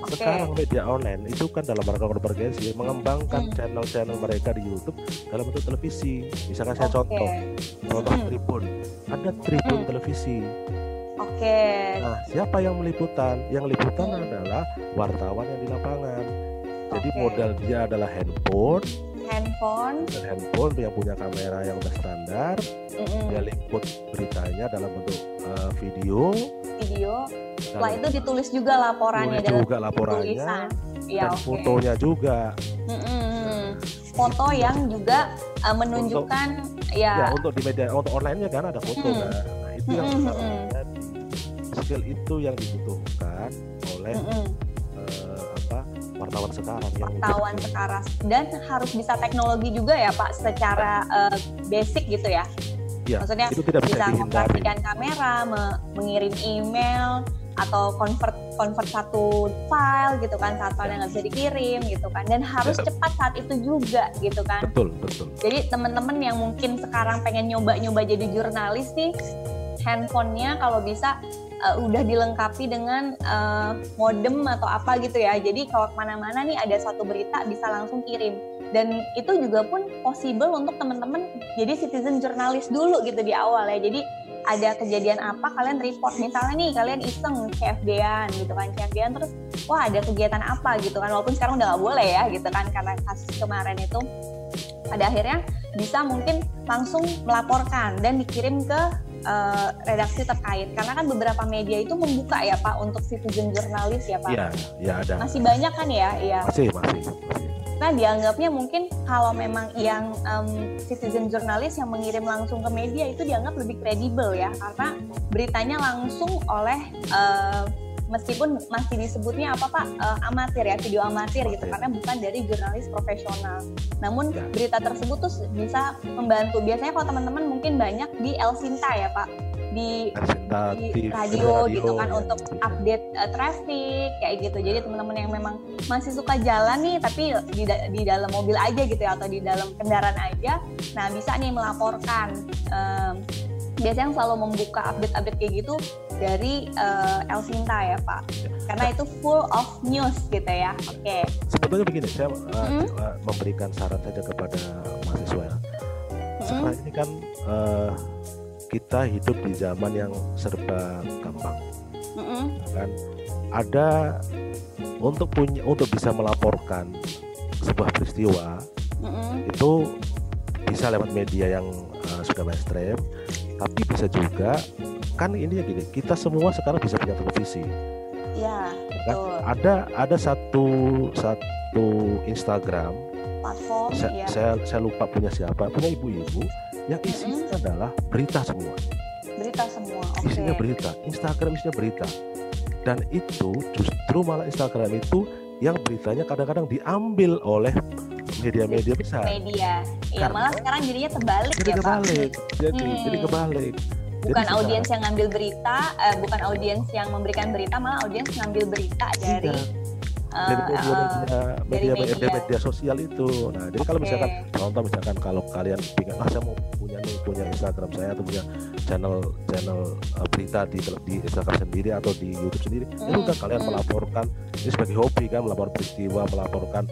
Oke. Sekarang media online itu kan dalam rangka Hmm. mengembangkan channel-channel mereka di YouTube dalam bentuk televisi. Misalkan saya contoh, contoh Mm-mm. Tribun, ada Tribun Mm. televisi. Oke. Nah, siapa yang meliputan? Yang liputan Hmm. adalah wartawan yang di lapangan. Jadi Oke. modal dia adalah handphone, Handphone. handphone yang punya kamera yang udah standar, mm-mm. dia liput beritanya dalam bentuk uh, video, Video. Setelah itu ditulis juga laporannya tulis juga laporannya tulisan. Iya, dan oke. fotonya juga. Mm-mm. Foto yang juga uh, menunjukkan Ya ya. untuk di media untuk online-nya kan ada foto Mm. kan. Nah, itu yang Mm-mm, sekarang mm-mm. terjadi. skill itu yang dibutuhkan oleh eh, apa wartawan sekarang yang wartawan sekarang dan harus bisa teknologi juga ya Pak secara uh, basic gitu ya. Ya, Maksudnya itu tidak bisa bisa mengoperasikan kamera, me- mengirim email atau convert convert satu file gitu kan saat file nggak bisa dikirim gitu kan dan harus Ya. cepat saat itu juga gitu kan. Betul, betul. Jadi teman-teman yang mungkin sekarang pengen nyoba-nyoba jadi jurnalis nih, handphonenya kalau bisa uh, udah dilengkapi dengan uh, modem atau apa gitu ya. Jadi kalau ke mana-mana nih ada satu berita bisa langsung kirim. Dan itu juga pun possible untuk teman-teman jadi citizen jurnalis dulu gitu di awal ya. Jadi ada kejadian apa kalian report misalnya nih kalian iseng CFD-an gitu kan CFD-an terus wah ada kegiatan apa gitu kan walaupun sekarang udah nggak boleh ya gitu kan karena kasus kemarin itu pada akhirnya bisa mungkin langsung melaporkan dan dikirim ke eh, redaksi terkait karena kan beberapa media itu membuka ya Pak untuk citizen jurnalis ya Pak Iya, ya ada. masih banyak kan ya ya Masih, masih. masih. nah dianggapnya mungkin kalau memang yang em, citizen jurnalis yang mengirim langsung ke media itu dianggap lebih kredibel ya karena beritanya langsung oleh eh, meskipun masih disebutnya apa pak Eh, amatir ya video amatir gitu karena bukan dari jurnalis profesional namun Ya. berita tersebut tuh bisa membantu biasanya kalau teman-teman mungkin banyak di El Sinta ya pak di Presentatif, di radio, gitu kan ya, untuk update uh, traffic kayak gitu. Jadi teman-teman yang memang masih suka jalan nih tapi di, da- di dalam mobil aja gitu ya atau di dalam kendaraan aja, nah bisa nih melaporkan. Um, biasanya yang selalu membuka update-update kayak gitu dari uh, Elsinta ya Pak. Karena itu full of news gitu ya. Oke. Sebetulnya begini, saya uh, Hmm. memberikan saran saja kepada mahasiswa. ya. Hmm. Sekarang ini kan uh, kita hidup di zaman yang serba gampang, Mm-mm. kan? Ada untuk punya untuk bisa melaporkan sebuah peristiwa Mm-mm. itu bisa lewat media yang uh, sudah mainstream, tapi bisa juga kan ini ya gini, kita semua sekarang bisa punya televisi. Ya, kan? betul. Ada ada satu satu Instagram Platform saya, ya. saya saya lupa punya siapa punya ibu-ibu yang isinya adalah berita semua Berita semua. Oke. isinya berita Instagram isinya berita dan itu justru malah Instagram itu yang beritanya kadang-kadang diambil oleh media-media besar Media. Iya, Karena- malah sekarang jadinya terbalik jadi ya Pak. kebalik jadi Hmm. jadi kebalik Bukan Jadi sekarang- audiens yang ngambil berita, eh, bukan audiens yang memberikan berita, malah audiens ngambil berita dari Iya, eh, dari media, media, media, media, media. media sosial itu. Nah, jadi kalau Oke. misalkan contoh misalkan kalau kalian ingin ah saya mau punya nih punya Instagram saya atau punya channel channel uh, berita di di Instagram sendiri atau di YouTube sendiri, Hmm, udah kalian hmm. melaporkan ini sebagai hobi kan melapor peristiwa, melaporkan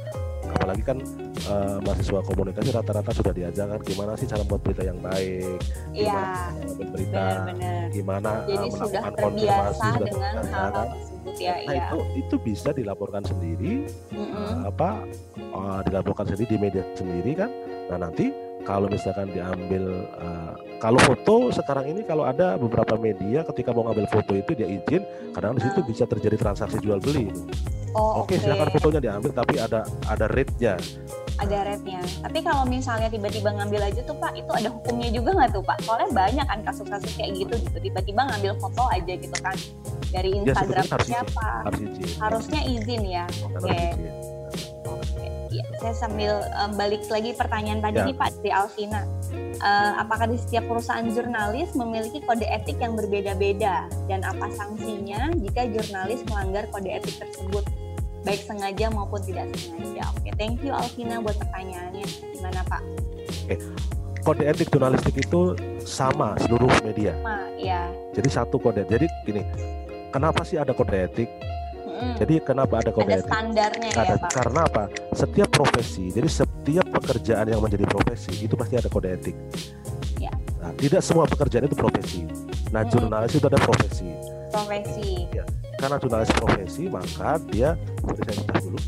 apalagi kan uh, mahasiswa komunikasi rata-rata sudah diajarkan gimana sih cara membuat berita yang baik, Iya, gimana membuat berita, benar-benar. gimana uh, Jadi sudah melakukan terbiasa konfirmasi, sudah dengan hal-hal kan? tersebut ya, Nah iya. itu itu bisa dilaporkan sendiri Mm-mm. uh, apa uh, dilaporkan sendiri di media sendiri kan nah nanti kalau misalkan diambil uh, kalau foto sekarang ini kalau ada beberapa media ketika mau ngambil foto itu dia izin kadang di situ Ah. bisa terjadi transaksi jual beli Oh, oke silakan fotonya diambil tapi ada ada rate-nya ada rate-nya. Tapi kalau misalnya tiba-tiba ngambil aja tuh Pak, itu ada hukumnya juga nggak tuh Pak? Soalnya banyak kan kasus-kasus kayak gitu gitu. Tiba-tiba ngambil foto aja gitu kan dari Ya, Instagram izin. siapa? harus izin Harusnya izin ya. Oke. Ya, saya sambil em, balik lagi pertanyaan tadi Ya. nih Pak dari Alvina. Eh, apakah di setiap perusahaan jurnalis memiliki kode etik yang berbeda-beda dan apa sanksinya jika jurnalis melanggar kode etik tersebut? Baik sengaja maupun tidak sengaja. Oke, thank you Alvina buat pertanyaannya. Gimana Pak? kode etik jurnalistik itu sama seluruh media Ma, ya. jadi satu kode jadi gini kenapa sih ada kode etik Mm-mm. jadi kenapa ada kode ada etik standarnya ya Ada, Pak. karena apa? Setiap profesi, jadi setiap pekerjaan yang menjadi profesi itu pasti ada kode etik. Ya. Nah, tidak semua pekerjaan itu profesi. Nah, Mm-mm. jurnalis itu ada profesi. Profesi. Karena jurnalis profesi, maka dia, sorry saya minta dulu,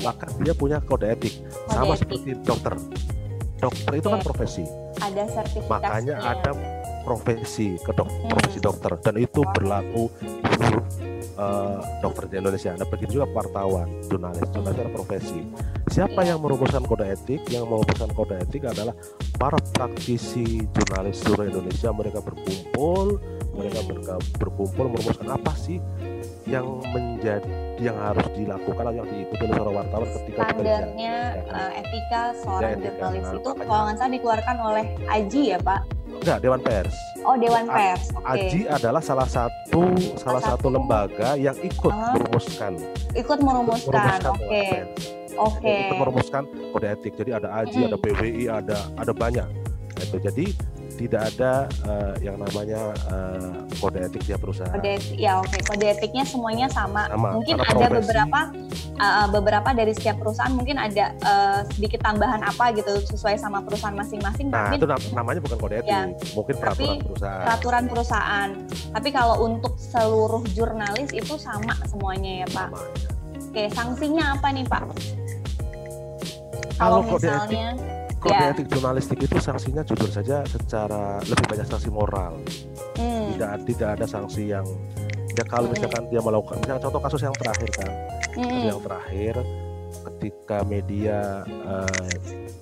maka dia punya kode etik. Kode Sama etik. seperti dokter. Dokter itu kan Oke. profesi. Ada sertifikasinya. Makanya ada profesi ke dok, Hmm. profesi dokter dan itu berlaku seluruh eh, dokter di Indonesia. Nah begitu juga wartawan, jurnalis, jurnalis adalah profesi. Siapa yang merumuskan kode etik? Yang merumuskan kode etik adalah para praktisi jurnalis seluruh Indonesia. Mereka berkumpul, mereka berkumpul merumuskan apa sih yang menjadi yang harus dilakukan atau yang diikuti oleh seorang wartawan ketika standarnya eh, etika seorang Ya, jurnalis itu kalau nggak salah dikeluarkan oleh Aji ya Pak Enggak, Dewan Pers. oh Dewan A- Pers oke AJI adalah salah satu salah satu satu. lembaga yang ikut Ah. merumuskan ikut merumuskan merumuskan oke oke Yang ikut merumuskan kode etik. Jadi ada AJI, Mm. ada PWI, ada ada banyak. Nah, Itu jadi tidak ada eh, yang namanya eh, kode etik tiap perusahaan. kode etik- ya oke kode etiknya semuanya sama, Sama, mungkin ada profesi- beberapa uh, beberapa dari setiap perusahaan mungkin ada uh, sedikit tambahan apa gitu sesuai sama perusahaan masing-masing Nah, tapi itu nam- namanya bukan kode etik, Ya. mungkin peraturan Tapi perusahaan. peraturan perusahaan tapi kalau untuk seluruh jurnalis itu sama semuanya ya Pak Namanya. oke sanksinya apa nih Pak Kalau kalau kode etik, misalnya kode ya. etik jurnalistik itu sanksinya jujur saja secara lebih banyak sanksi moral. hmm, Tidak tidak ada sanksi yang ya kalau Hmm. misalkan dia melakukan misalnya contoh kasus yang terakhir kan hmm, Kasus yang terakhir ketika media eh,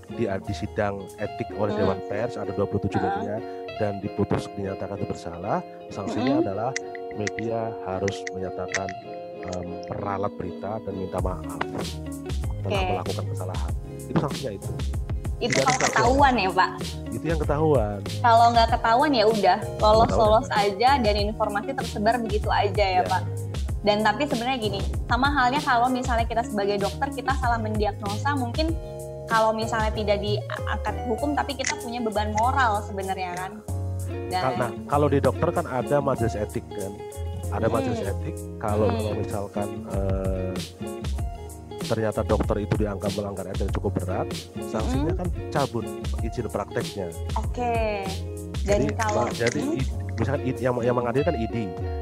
di, di sidang etik oleh Hmm. Dewan Pers ada 27 Ah. media dan diputus dinyatakan bersalah sanksinya Hmm. adalah media harus menyatakan meralat berita dan minta maaf telah Oke. melakukan kesalahan itu sanksinya itu itu kalau ketahuan ya Pak itu yang ketahuan kalau nggak ketahuan ya udah lolos lolos aja dan informasi tersebar begitu aja ya Ya. Pak dan tapi sebenarnya gini sama halnya kalau misalnya kita sebagai dokter kita salah mendiagnosa mungkin kalau misalnya tidak diangkat hukum tapi kita punya beban moral sebenarnya kan Kal- Nah, kalau di dokter kan ada majelis etik kan, ada Hmm. majelis etik. Kalau Hmm. misalkan eh, ternyata dokter itu dianggap melanggar etik cukup berat, sanksinya kan cabut izin prakteknya. oke. Dan jadi, kalau Pak, jadi Hmm, i- misalkan i- yang yang mengadili kan ID,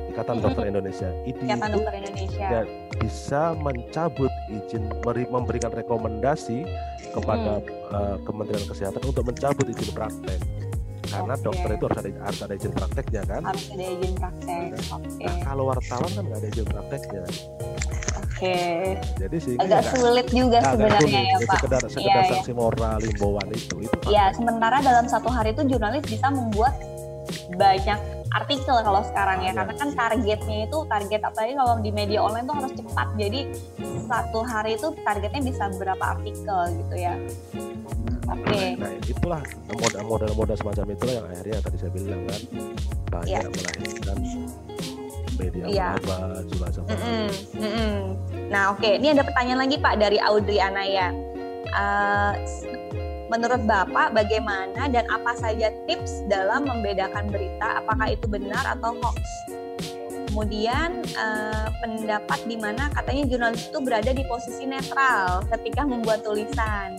Ikatan Hmm. Dokter Indonesia. ID Ikatan itu Dokter Indonesia. ya, bisa mencabut izin beri- memberikan rekomendasi kepada Hmm. eh, Kementerian Kesehatan untuk mencabut izin praktek. Karena Oke. dokter itu harus ada harus ada izin prakteknya kan. harus ada izin praktek. Oke. Nah, kalau wartawan kan nggak ada izin prakteknya. Oke. Jadi sih Agak sulit juga sebenarnya ya, Pak. sekedar sekedar Iya, iya. sanksi moral himbauan itu itu Ya, sementara dalam satu hari itu jurnalis bisa membuat banyak artikel kalau sekarang ya, Iya. karena kan targetnya itu target apalagi kalau di media online tuh harus cepat. Jadi satu hari itu targetnya bisa berapa artikel gitu ya. Oke. Nah, itulah modal modal semacam itulah yang akhirnya tadi saya bilang kan banyak Iya. melahirkan apa juga seperti Mm-mm, mm-mm. Nah, oke. Ini ada pertanyaan lagi Pak dari Audrey Anaya. Eh, s- menurut Bapak bagaimana dan apa saja tips dalam membedakan berita apakah itu benar atau hoax? Kemudian eh, pendapat di mana katanya jurnalis itu berada di posisi netral ketika membuat tulisan.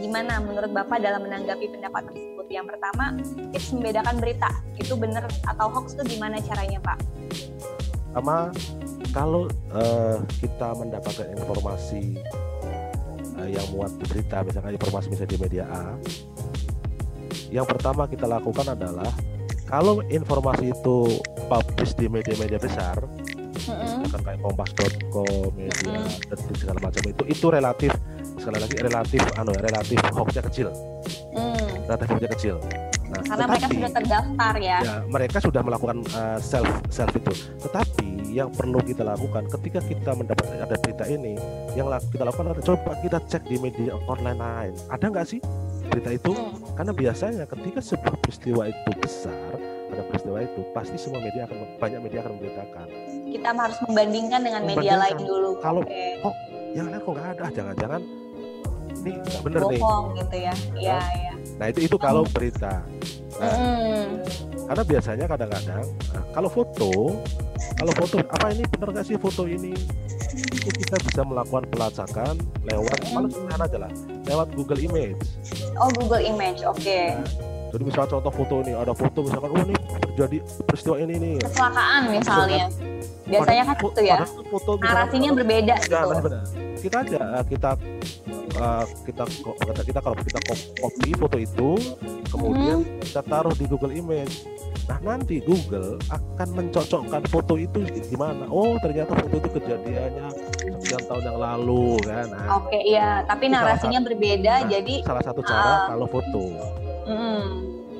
Gimana menurut Bapak dalam menanggapi pendapat tersebut? Yang pertama, tips membedakan berita itu benar atau hoax itu gimana caranya, Pak? Sama kalau eh, kita mendapatkan informasi eh, yang muat di berita misalkan informasi misalnya di media A yang pertama kita lakukan adalah kalau informasi itu publish di media-media besar misalkan kayak kompas.com media detik segala macam itu itu relatif sekali lagi relatif anu ya, relatif hoaxnya kecil. Hmm. relatif hoaxnya kecil. Nah Karena mereka tetapi- sudah terdaftar ya. ya mereka sudah melakukan uh, self self itu. Tetapi yang perlu kita lakukan ketika kita mendapat ada berita ini yang kita lakukan adalah coba kita cek di media online lain ada nggak sih berita itu Hmm. karena biasanya ketika sebuah peristiwa itu besar ada peristiwa itu pasti semua media akan banyak media akan memberitakan Kita harus membandingkan dengan media Membandingkan. lain dulu. Kalau- Oke. yang lain kok nggak ada jangan-jangan ini nggak bener nih bohong gitu ya. Iya, iya. nah itu itu kalau berita Nah, Hmm. karena biasanya kadang-kadang nah, kalau foto kalau foto apa ini benar nggak sih foto ini itu kita bisa melakukan pelacakan lewat Mm. paling sederhana aja lah lewat Google Image Oh, Google Image. Oke. Jadi misalnya contoh foto ini ada foto misalkan oh ini terjadi peristiwa ini nih Kecelakaan misalnya. Biasanya kan itu ya. foto Narasinya berbeda Ya, gitu. kita aja eh, kita eh, kita kata kita kalau kita copy foto itu kemudian Hmm. kita taruh di Google Image nah nanti Google akan mencocokkan foto itu di di mana oh ternyata foto itu kejadiannya sekian tahun yang lalu kan nah, Oke, iya. Tapi Itu salah narasinya berbeda, Nah, jadi salah satu cara Ah. kalau foto mm,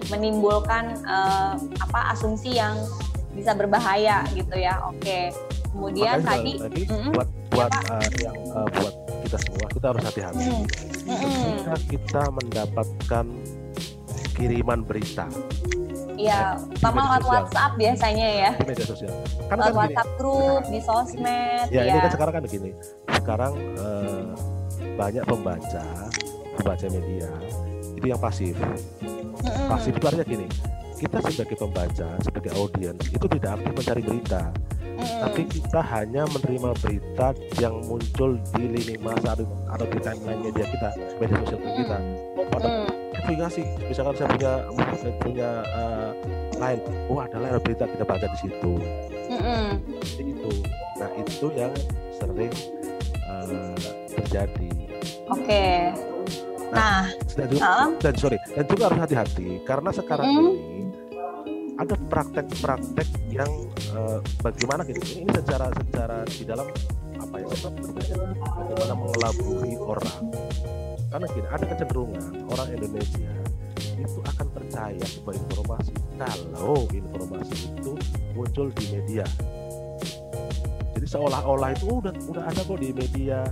menimbulkan eh, apa asumsi yang bisa berbahaya gitu ya. Oke. Kemudian Makanya tadi lagi Mm-mm. buat buat eh, yang eh, buat kita semua kita harus hati-hati Mm. Mm-mm. ketika kita mendapatkan kiriman berita Iya, pertama media lewat. WhatsApp biasanya ya. di media sosial kan Lewat kan gini WhatsApp grup, di sosmed, ya, ya. ini kan sekarang kan begini sekarang eh, banyak pembaca pembaca media itu yang pasif. Pasif itu artinya gini kita sebagai pembaca sebagai audiens itu tidak aktif mencari berita. Tapi kita hanya menerima berita yang muncul di lini masa atau, atau di timeline media kita media sosial kita. Oh ada Mm. notifikasi misalkan saya punya saya punya eh, line oh ada ada berita kita baca di situ. Seperti itu. Nah itu yang sering eh, terjadi. Oke. Nah, dan juga, ah, dan sorry dan juga harus hati-hati karena sekarang Mm. ini ada praktek-praktek yang eh, bagaimana gitu. Ini, ini secara secara di dalam apa ya bagaimana mengelabui orang. Karena gini ada kecenderungan orang Indonesia itu akan percaya sebuah informasi kalau informasi itu muncul di media. Jadi seolah-olah itu "Oh, udah udah ada kok di media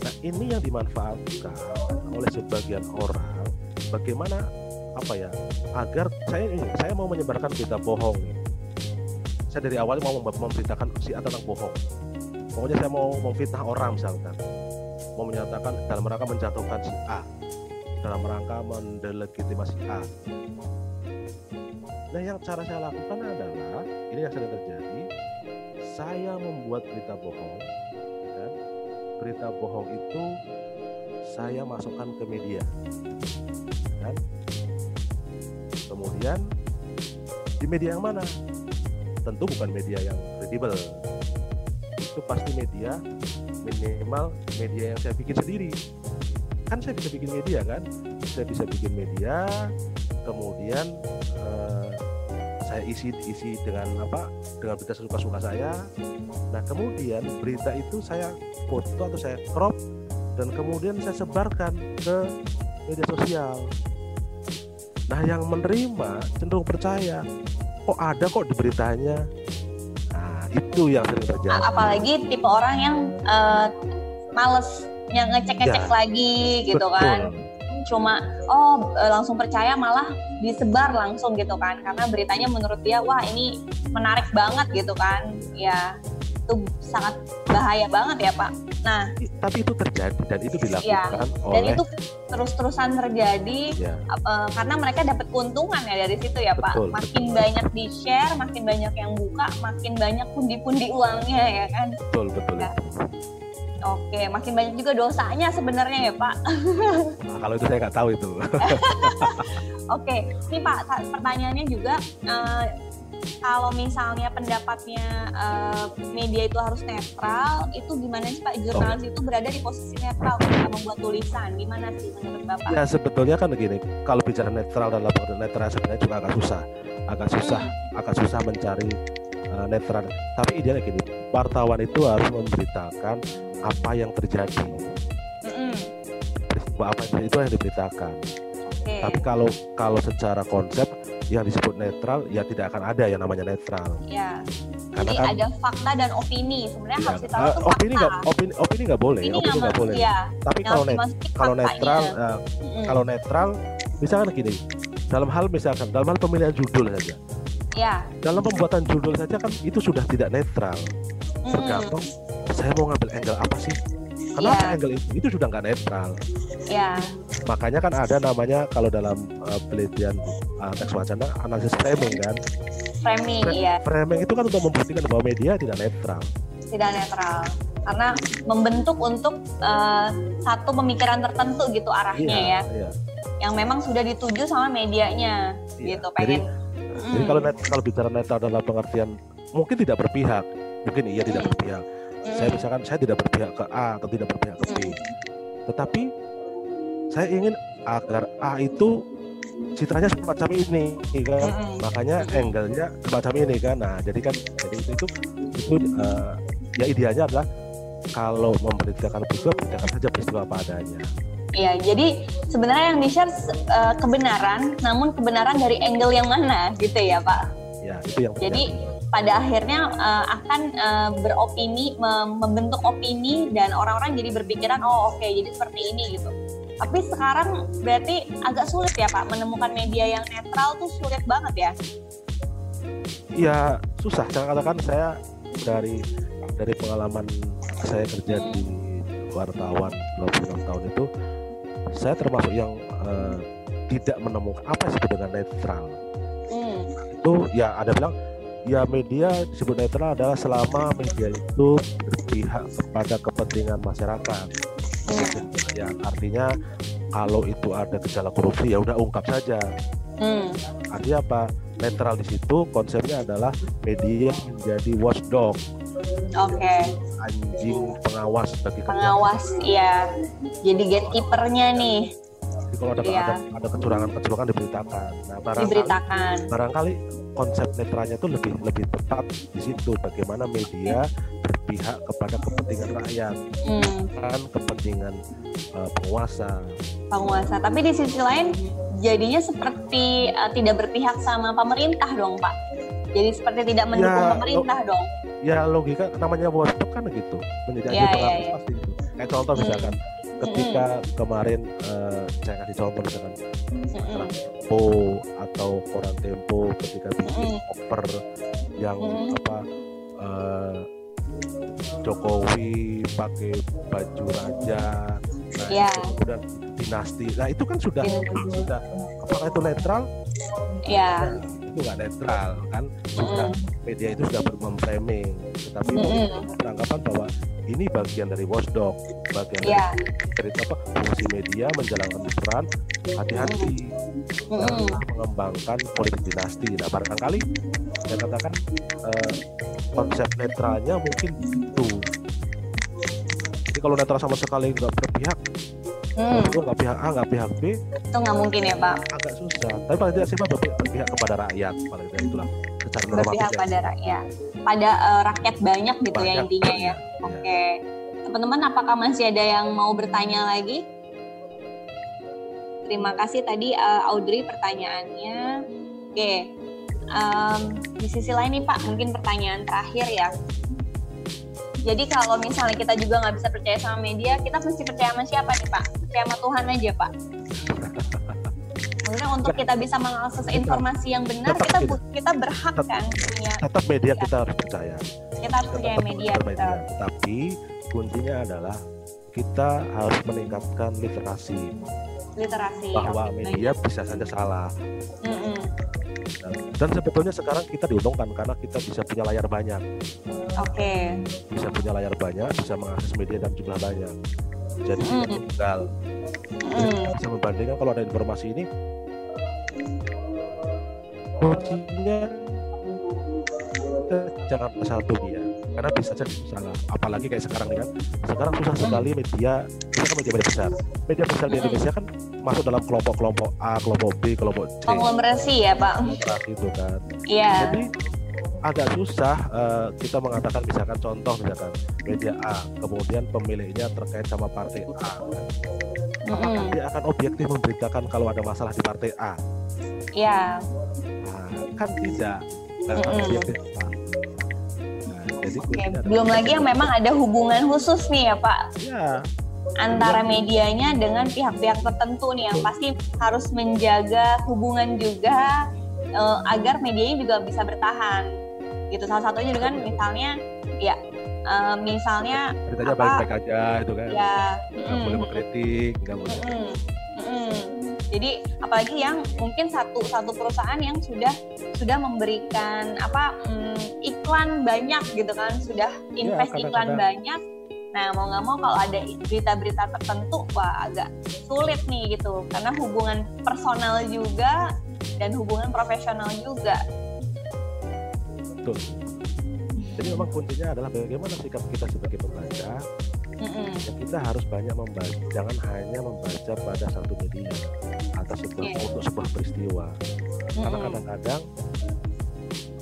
nah ini yang dimanfaatkan oleh sebagian orang. Bagaimana apa ya agar saya ini saya mau menyebarkan berita bohong. Saya dari awal mau mem- memberitakan si A tentang bohong. Pokoknya saya mau memfitnah orang misalkan. Mau menyatakan dalam rangka menjatuhkan si A. Dalam rangka mendelegitimasi A. Nah, yang cara saya lakukan adalah ini yang sering terjadi. Saya membuat berita bohong? Berita bohong itu saya masukkan ke media, kan? Kemudian di media yang mana? Tentu bukan media yang kredibel. Itu pasti media minimal media yang saya bikin sendiri. Kan saya bisa bikin media kan? Saya bisa bikin media, kemudian eh, saya isi isi dengan apa dengan berita suka-suka saya. Nah kemudian berita itu saya foto atau saya crop dan kemudian saya sebarkan ke media sosial. Nah yang menerima cenderung percaya kok ada kok di beritanya. Nah itu yang sering terjadi. Apalagi tipe orang yang eh, males yang ngecek-ngecek Ya. lagi gitu Betul. kan cuma oh eh, langsung percaya malah disebar langsung gitu kan. Karena beritanya menurut dia wah ini menarik banget gitu kan. Ya itu sangat bahaya banget ya pak. Nah tapi itu terjadi dan itu dilakukan dan oleh itu terus-terusan terjadi ya, eh, karena mereka dapat keuntungan ya dari situ ya pak. Betul, makin banyak di share makin banyak yang buka makin banyak pundi-pundi uangnya ya kan. Betul betul Ya. Oke makin banyak juga dosanya sebenarnya ya pak (laughs) Nah, kalau itu saya nggak tahu itu (laughs) Oke, ini Pak, ta- pertanyaannya juga eh, kalau misalnya pendapatnya eh, media itu harus netral, itu gimana sih Pak? Jurnalis itu berada di posisi netral ketika membuat tulisan, gimana sih menurut Bapak? Ya sebetulnya kan begini, kalau bicara netral dalam pengertian netral sebenarnya juga agak susah, agak susah, agak susah mencari uh, netral. Tapi idealnya gini, wartawan itu harus memberitakan apa yang terjadi, Mm-mm, peristiwa apa yang itu yang diberitakan. Oke, Tapi kalau kalau secara konsep yang disebut netral, ya tidak akan ada yang namanya netral, ya. karena Jadi kan ada fakta dan opini. Sebenarnya ya, harus ditaruh uh, itu opini nggak opini opini nggak boleh, Ini opini nggak boleh. ya, Tapi kalau net, kalau netral, uh, Mm-mm, kalau netral, misalkan gini, dalam hal misalkan dalam hal pemilihan judul saja. ya. dalam pembuatan judul saja kan itu sudah tidak netral Mm-mm, tergantung saya mau ngambil angle apa sih? Kenapa Iya. angle itu itu sudah nggak netral. Ya, makanya kan ada namanya kalau dalam uh, penelitian uh, teks wacana analisis framing kan? Framing, Fra- iya. framing itu kan untuk membuktikan bahwa media tidak netral. Tidak netral. Karena membentuk untuk eh, satu pemikiran tertentu gitu arahnya ya. iya. yang memang sudah dituju sama medianya Iya. gitu jadi pengen. jadi kalau net, kalau bicara netral dalam pengertian mungkin tidak berpihak mungkin iya tidak Mm. berpihak saya misalkan saya tidak berpihak ke A atau tidak berpihak ke B tetapi saya ingin agar A itu citranya semacam ini kan Mm-mm. makanya angle-nya semacam ini kan nah jadi kan jadi itu itu, itu eh, ya idealnya adalah kalau memberitakan peristiwa beritakan saja peristiwa apa adanya Iya, jadi sebenarnya yang di-share eh, kebenaran, namun kebenaran dari angle yang mana gitu ya Pak. ya itu yang Jadi terjadi. Pada akhirnya eh, akan eh, beropini, mem- membentuk opini dan orang-orang jadi berpikiran, oh oke jadi seperti ini gitu. Tapi sekarang berarti agak sulit ya Pak menemukan media yang netral tuh sulit banget ya. ya susah saya katakan saya dari dari pengalaman saya kerja di wartawan 26 tahun itu saya termasuk yang eh, tidak menemukan apa yang disebut dengan netral Hmm. itu ya ada bilang ya media disebut netral adalah selama media itu berpihak kepada kepentingan masyarakat. Ya artinya kalau itu ada gejala korupsi ya udah ungkap saja. Hmm. artinya apa? Netral di situ konsepnya adalah media menjadi watchdog. Oke, anjing pengawas bagi pengawas ya. Jadi gatekeepernya nih kalau ada, Iya. ada ada kecurangan kecurangan diberitakan nah barangkali diberitakan. barangkali konsep netralnya itu lebih lebih tepat di situ bagaimana media berpihak kepada kepentingan rakyat Hmm. bukan kepentingan eh, penguasa penguasa. Tapi di sisi lain jadinya seperti uh, tidak berpihak sama pemerintah dong, Pak. Jadi seperti tidak mendukung Ya, pemerintah dong. ya logika namanya watchdog kan gitu menjadi Ya, ya, ya. pasti gitu kayak contoh Hmm. misalkan ketika kemarin eh, saya kasih contoh misalkan Mm-mm. Tempo atau koran Tempo ketika bikin Mm-mm. cover yang Mm-mm. apa eh, Jokowi pakai baju raja nah itu kemudian dinasti nah itu kan sudah Dinasti. sudah apakah itu netral Ya, itu nggak netral kan? Sudah media itu sudah memframing tetapi beranggapan bahwa ini bagian dari watchdog bagian Iya. dari cerita apa fungsi media menjalankan peran hati-hati. Janganlah mengembangkan politik dinasti. Nah barangkali saya katakan eh, konsep netralnya mungkin itu. Jadi kalau netral sama sekali nggak berpihak Hmm, itu nggak pihak A nggak pihak B itu nggak mungkin ya Pak. agak susah tapi paling tidak sih Pak, berpihak, berpihak kepada rakyat paling tidak itulah secara Berpihak pada rakyat, pada eh, rakyat banyak gitu ya Banyak, intinya ya. iya. Oke, teman-teman apakah masih ada yang mau bertanya lagi? Terima kasih tadi eh, Audrey pertanyaannya. Oke, em, di sisi lain nih Pak, mungkin pertanyaan terakhir ya. Jadi kalau misalnya kita juga nggak bisa percaya sama media, kita mesti percaya sama siapa nih Pak? Percaya sama Tuhan aja Pak. Maksudnya untuk kita bisa mengakses informasi yang benar, Tetap kita kita berhak Tetap. kan punya tetap media kita harus percaya kita harus percaya media betul. Tetapi kuncinya adalah kita harus meningkatkan literasi literasi bahwa media bisa saja salah. Dan, dan sebetulnya sekarang kita diuntungkan karena kita bisa punya layar banyak, oke bisa punya layar banyak, bisa mengakses media dalam jumlah banyak. Jadi Mm. tunggal. Mm. bisa membandingkan kalau ada informasi ini kuncinya jangan asal media karena bisa jadi salah apalagi kayak sekarang nih kan sekarang susah sekali media kita kan media media besar media besar di. Indonesia kan masuk dalam kelompok-kelompok A kelompok B kelompok C konglomerasi ya Pak kelompok gitu kan iya jadi agak susah eh, kita mengatakan misalkan contoh misalkan media A kemudian pemiliknya terkait sama partai A apakah Mm-mm. dia akan objektif memberitakan kalau ada masalah di partai A? Iya. Nah, kan tidak. Akan Mm-mm. objektif. Nah, jadi adalah belum lagi yang memang ada hubungan khusus nih ya Pak. Ya antara medianya dengan pihak-pihak tertentu nih yang pasti harus menjaga hubungan juga eh, agar medianya juga bisa bertahan gitu salah satunya dengan misalnya ya eh, misalnya ceritanya baik-baik aja itu kan ya nggak mm, boleh mengkritik nggak boleh Mm-mm. Mm-mm. Jadi apalagi yang mungkin satu satu perusahaan yang sudah sudah memberikan apa mm, iklan banyak gitu kan, sudah invest iklan kadang-kadang. banyak. Nah mau nggak mau kalau ada berita-berita tertentu, wah agak sulit nih gitu, karena hubungan personal juga dan hubungan profesional juga. Betul jadi memang kuncinya adalah bagaimana sikap kita sebagai pembaca Mm-mm. ya kita harus banyak membaca jangan hanya membaca pada satu media atau sebuah Iya. untuk sebuah peristiwa karena Mm-mm. kadang-kadang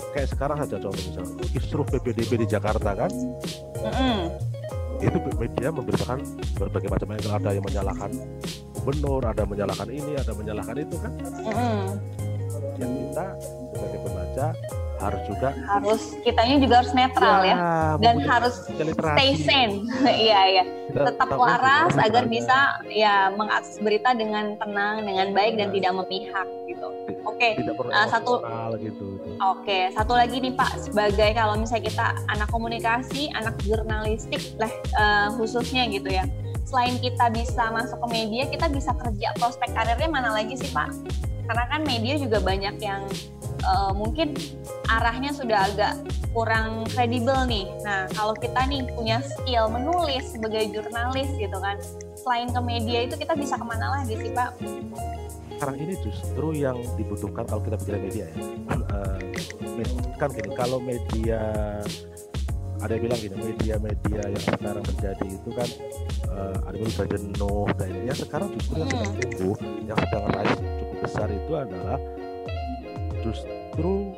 kayak sekarang saja contoh misalnya kisruh PPDB di Jakarta kan Mm-mm. itu media memberitakan berbagai macam angle ada yang menyalahkan gubernur ada yang menyalahkan ini ada yang menyalahkan itu kan Mm-mm. yang kita sebagai pembaca harus juga Harus kitanya juga harus netral ya, dan mempunyai harus literasi. stay sane. (laughs) Iya iya. Tetap waras agar bisa ya mengakses berita dengan tenang, dengan baik dan Nah. tidak memihak gitu. Oke, tidak perlu Ah, satu- gitu itu. oke. Satu lagi nih Pak, sebagai kalau misalnya kita anak komunikasi, anak jurnalistik lah eh, khususnya gitu ya. Selain kita bisa masuk ke media, kita bisa kerja prospek karirnya mana lagi sih Pak? Karena kan media juga banyak yang eh, mungkin arahnya sudah agak kurang kredibel nih. Nah, kalau kita nih punya skill menulis sebagai jurnalis gitu kan, selain ke media itu kita bisa ke mana lagi sih Pak? sekarang ini justru yang dibutuhkan kalau kita bicara media ya med- kan gini kalau media ada yang bilang gini media-media yang sekarang terjadi itu kan eh, ada yang sudah jenuh dan yang sekarang justru yang sedang Hmm. tumbuh yang sedang rise cukup besar itu adalah justru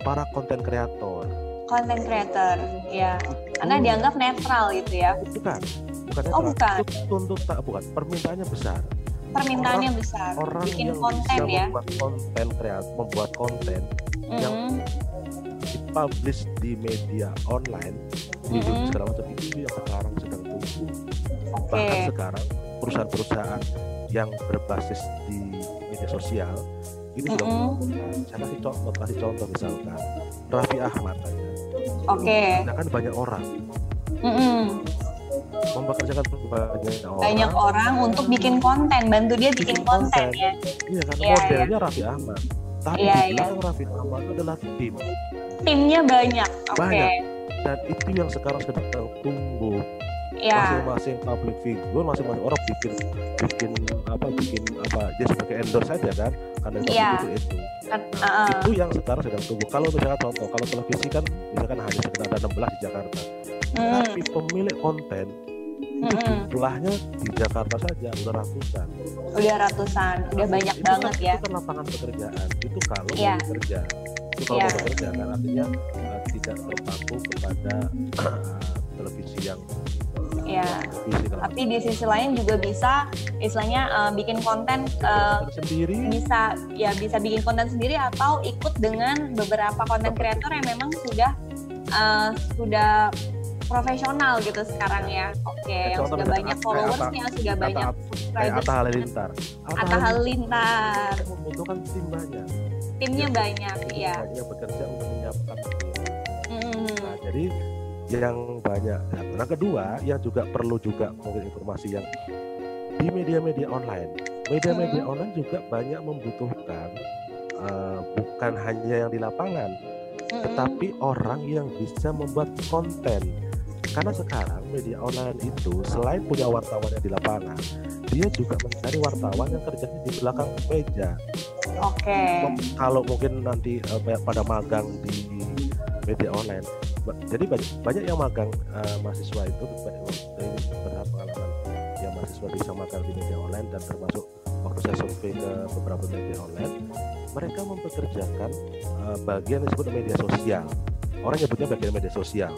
para konten kreator Content creator, ya. Karena Itu- dianggap netral gitu ya. bukan bukan Oh, netral. bukan. itu tuntut tak bukan permintaannya besar Permintaannya besar. orang Bikin yang konten bisa ya. membuat konten kreat membuat konten yang Mm, dipublish di media online di Mm-mm. segala macam itu yang sekarang sedang tumbuh Oke. bahkan sekarang perusahaan-perusahaan yang berbasis di media sosial ini Mm-mm. membutuhkan saya kasih contoh kasih contoh misalkan Raffi Ahmad aja Oke. kan banyak orang Mm-mm. mempekerjakan banyak orang Banyak orang untuk bikin konten, bantu dia bikin Bikin konten konten. ya. iya kan Iya, modelnya Raffi Ahmad Tapi Iya, di iya. belakang Raffi Ahmad itu adalah tim. Timnya banyak. Oke. Banyak. Dan itu yang sekarang sedang tumbuh. Ya. Masing-masing public figure, masing-masing orang bikin bikin apa bikin apa dia sebagai endorse saja kan Iya. figure itu. Kan, Nah, uh-uh. itu yang sekarang sedang tumbuh. Kalau misalkan contoh, kalau televisi kan misalkan hanya sekitar ada 16 di Jakarta. Mm, Tapi pemilik konten itu mm-mm. jumlahnya di Jakarta saja udah ratusan. Udah ratusan, udah banyak itu banget kan, ya. Itu kan lapangan pekerjaan. Itu kalau Iya. mau bekerja. Itu kalau Iya. mau bekerja kan artinya uh, tidak terpaku kepada televisi yang Kalau Tapi di sisi lain juga bisa istilahnya uh, bikin konten uh, sendiri bisa ya bisa bikin konten sendiri atau ikut dengan beberapa konten kreator yang memang sudah uh, sudah profesional gitu sekarang ya. Oke, yang contoh sudah banyak followersnya, sudah banyak subscribers. Atta Halilintar. Atta Halilintar, membutuhkan tim banyak. timnya banyak, iya. Banyak bekerja untuk menyiapkan tim. Mm, Nah, jadi yang banyak. Nah, yang kedua, yang juga perlu juga mungkin informasi yang di media-media online. Media-media Hmm. online juga banyak membutuhkan eh, bukan hanya yang di lapangan, tetapi orang yang bisa membuat konten. Karena sekarang media online itu selain punya wartawan yang di lapangan, dia juga mencari wartawan yang kerjanya di belakang meja. Oke. Kalau mungkin nanti eh, pada magang di media online, jadi banyak, banyak yang magang eh, mahasiswa itu dari beberapa pengalaman yang mahasiswa bisa magang di media online dan termasuk waktu saya survei ke beberapa media online, mereka mempekerjakan eh, bagian disebut media sosial. Orang nyebutnya bagian media sosial.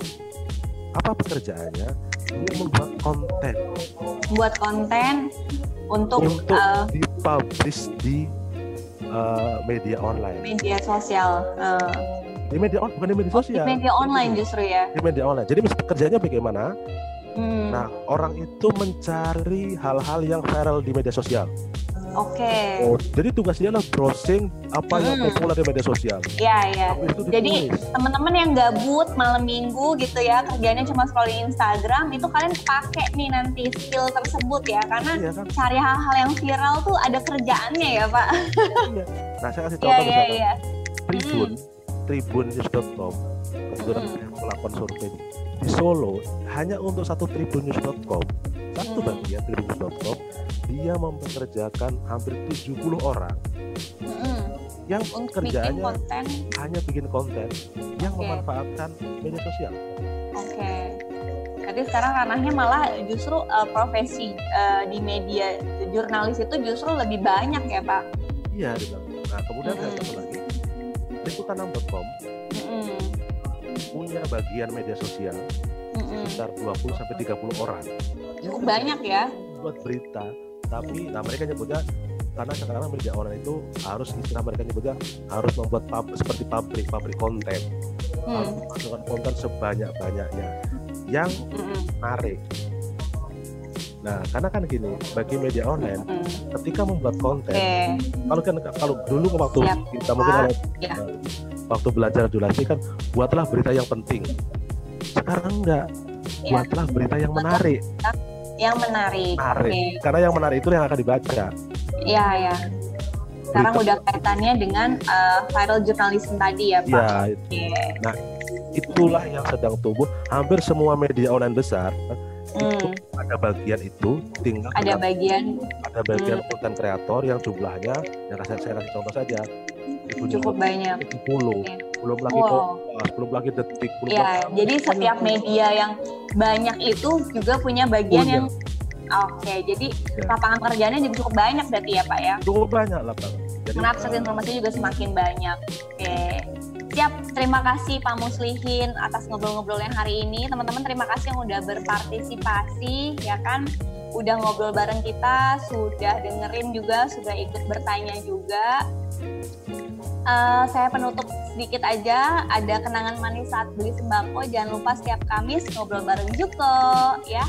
Apa pekerjaannya? Dia membuat konten Buat konten untuk, untuk uh, dipublish di eh, media online. media sosial. Uh, Di media on, bukan di media oh, sosial. di media online justru ya. Di media online. Jadi kerjanya bagaimana? Hmm, Nah, orang itu mencari hal-hal yang viral di media sosial. Oke. Oh, jadi tugasnya adalah browsing apa yang Hmm. populer di media sosial. Ya, ya. Habis itu Jadi teman-teman yang gabut malam minggu gitu ya kerjanya cuma scrolling Instagram itu kalian pakai nih nanti skill tersebut ya karena Iya kan? cari hal-hal yang viral tuh ada kerjaannya ya pak Iya. Nah, saya kasih iya contoh iya iya Tribun, tribunnews.com. Kebetulan Hmm. saya melakukan survei di Solo hanya untuk satu tribunnews.com. Satu Hmm. bagian tribunnews.com dia mempekerjakan hampir 70 orang Mm-mm. yang untuk bikin kerjaannya konten hanya bikin konten yang Oke. memanfaatkan media sosial. oke Jadi sekarang ranahnya malah justru uh, profesi uh, di media jurnalis itu justru lebih banyak ya pak Iya. Nah, kemudian ada Mm-mm. satu lagi. Liputan6.com Mm-mm. punya bagian media sosial Mm-mm. sekitar 20 sampai 30 orang. Cukup banyak ya buat berita, tapi nah mereka nyebutnya karena sekarang media online itu harus istilah mereka nyebutnya harus membuat pub, seperti pabrik pabrik konten harus Hmm. memasukkan konten sebanyak banyaknya yang menarik. Nah, karena kan gini, bagi media online, Mm-mm. ketika membuat konten, Oke, kalau kan kalau dulu waktu Siap. kita mungkin kalau Ya. waktu belajar jurnalistik kan buatlah berita yang penting. Sekarang enggak, Ya. buatlah berita yang menarik, yang menarik. menarik. Oke, Karena yang menarik itu yang akan dibaca. ya ya. Sekarang Berita- udah kaitannya dengan uh, viral journalism tadi ya Pak. Ya, Oke. itulah yang sedang tumbuh. Hampir semua media online besar itu Hmm, ada bagian itu, tinggal ada bagian ada bagian Hmm. konten kreator yang jumlahnya, yang saya, saya kasih contoh saja, itu cukup banyak. 70, Oke. belum lagi Wow. Kompas, belum lagi detik, belum Ya, lagi jadi setiap media yang banyak itu juga punya bagian Punya. yang Oke, jadi Ya. lapangan kerjanya juga cukup banyak berarti ya Pak ya. cukup banyak lah. Jadi Mengakses eh, informasi juga semakin banyak. Oke. Siap, terima kasih Pak Muslihin atas ngobrol-ngobrol yang hari ini. Teman-teman terima kasih yang udah berpartisipasi, ya kan? Udah ngobrol bareng kita, sudah dengerin juga, sudah ikut bertanya juga. Eh, saya penutup sedikit aja, ada kenangan manis saat beli sembako. Jangan lupa setiap Kamis ngobrol bareng Juko, ya.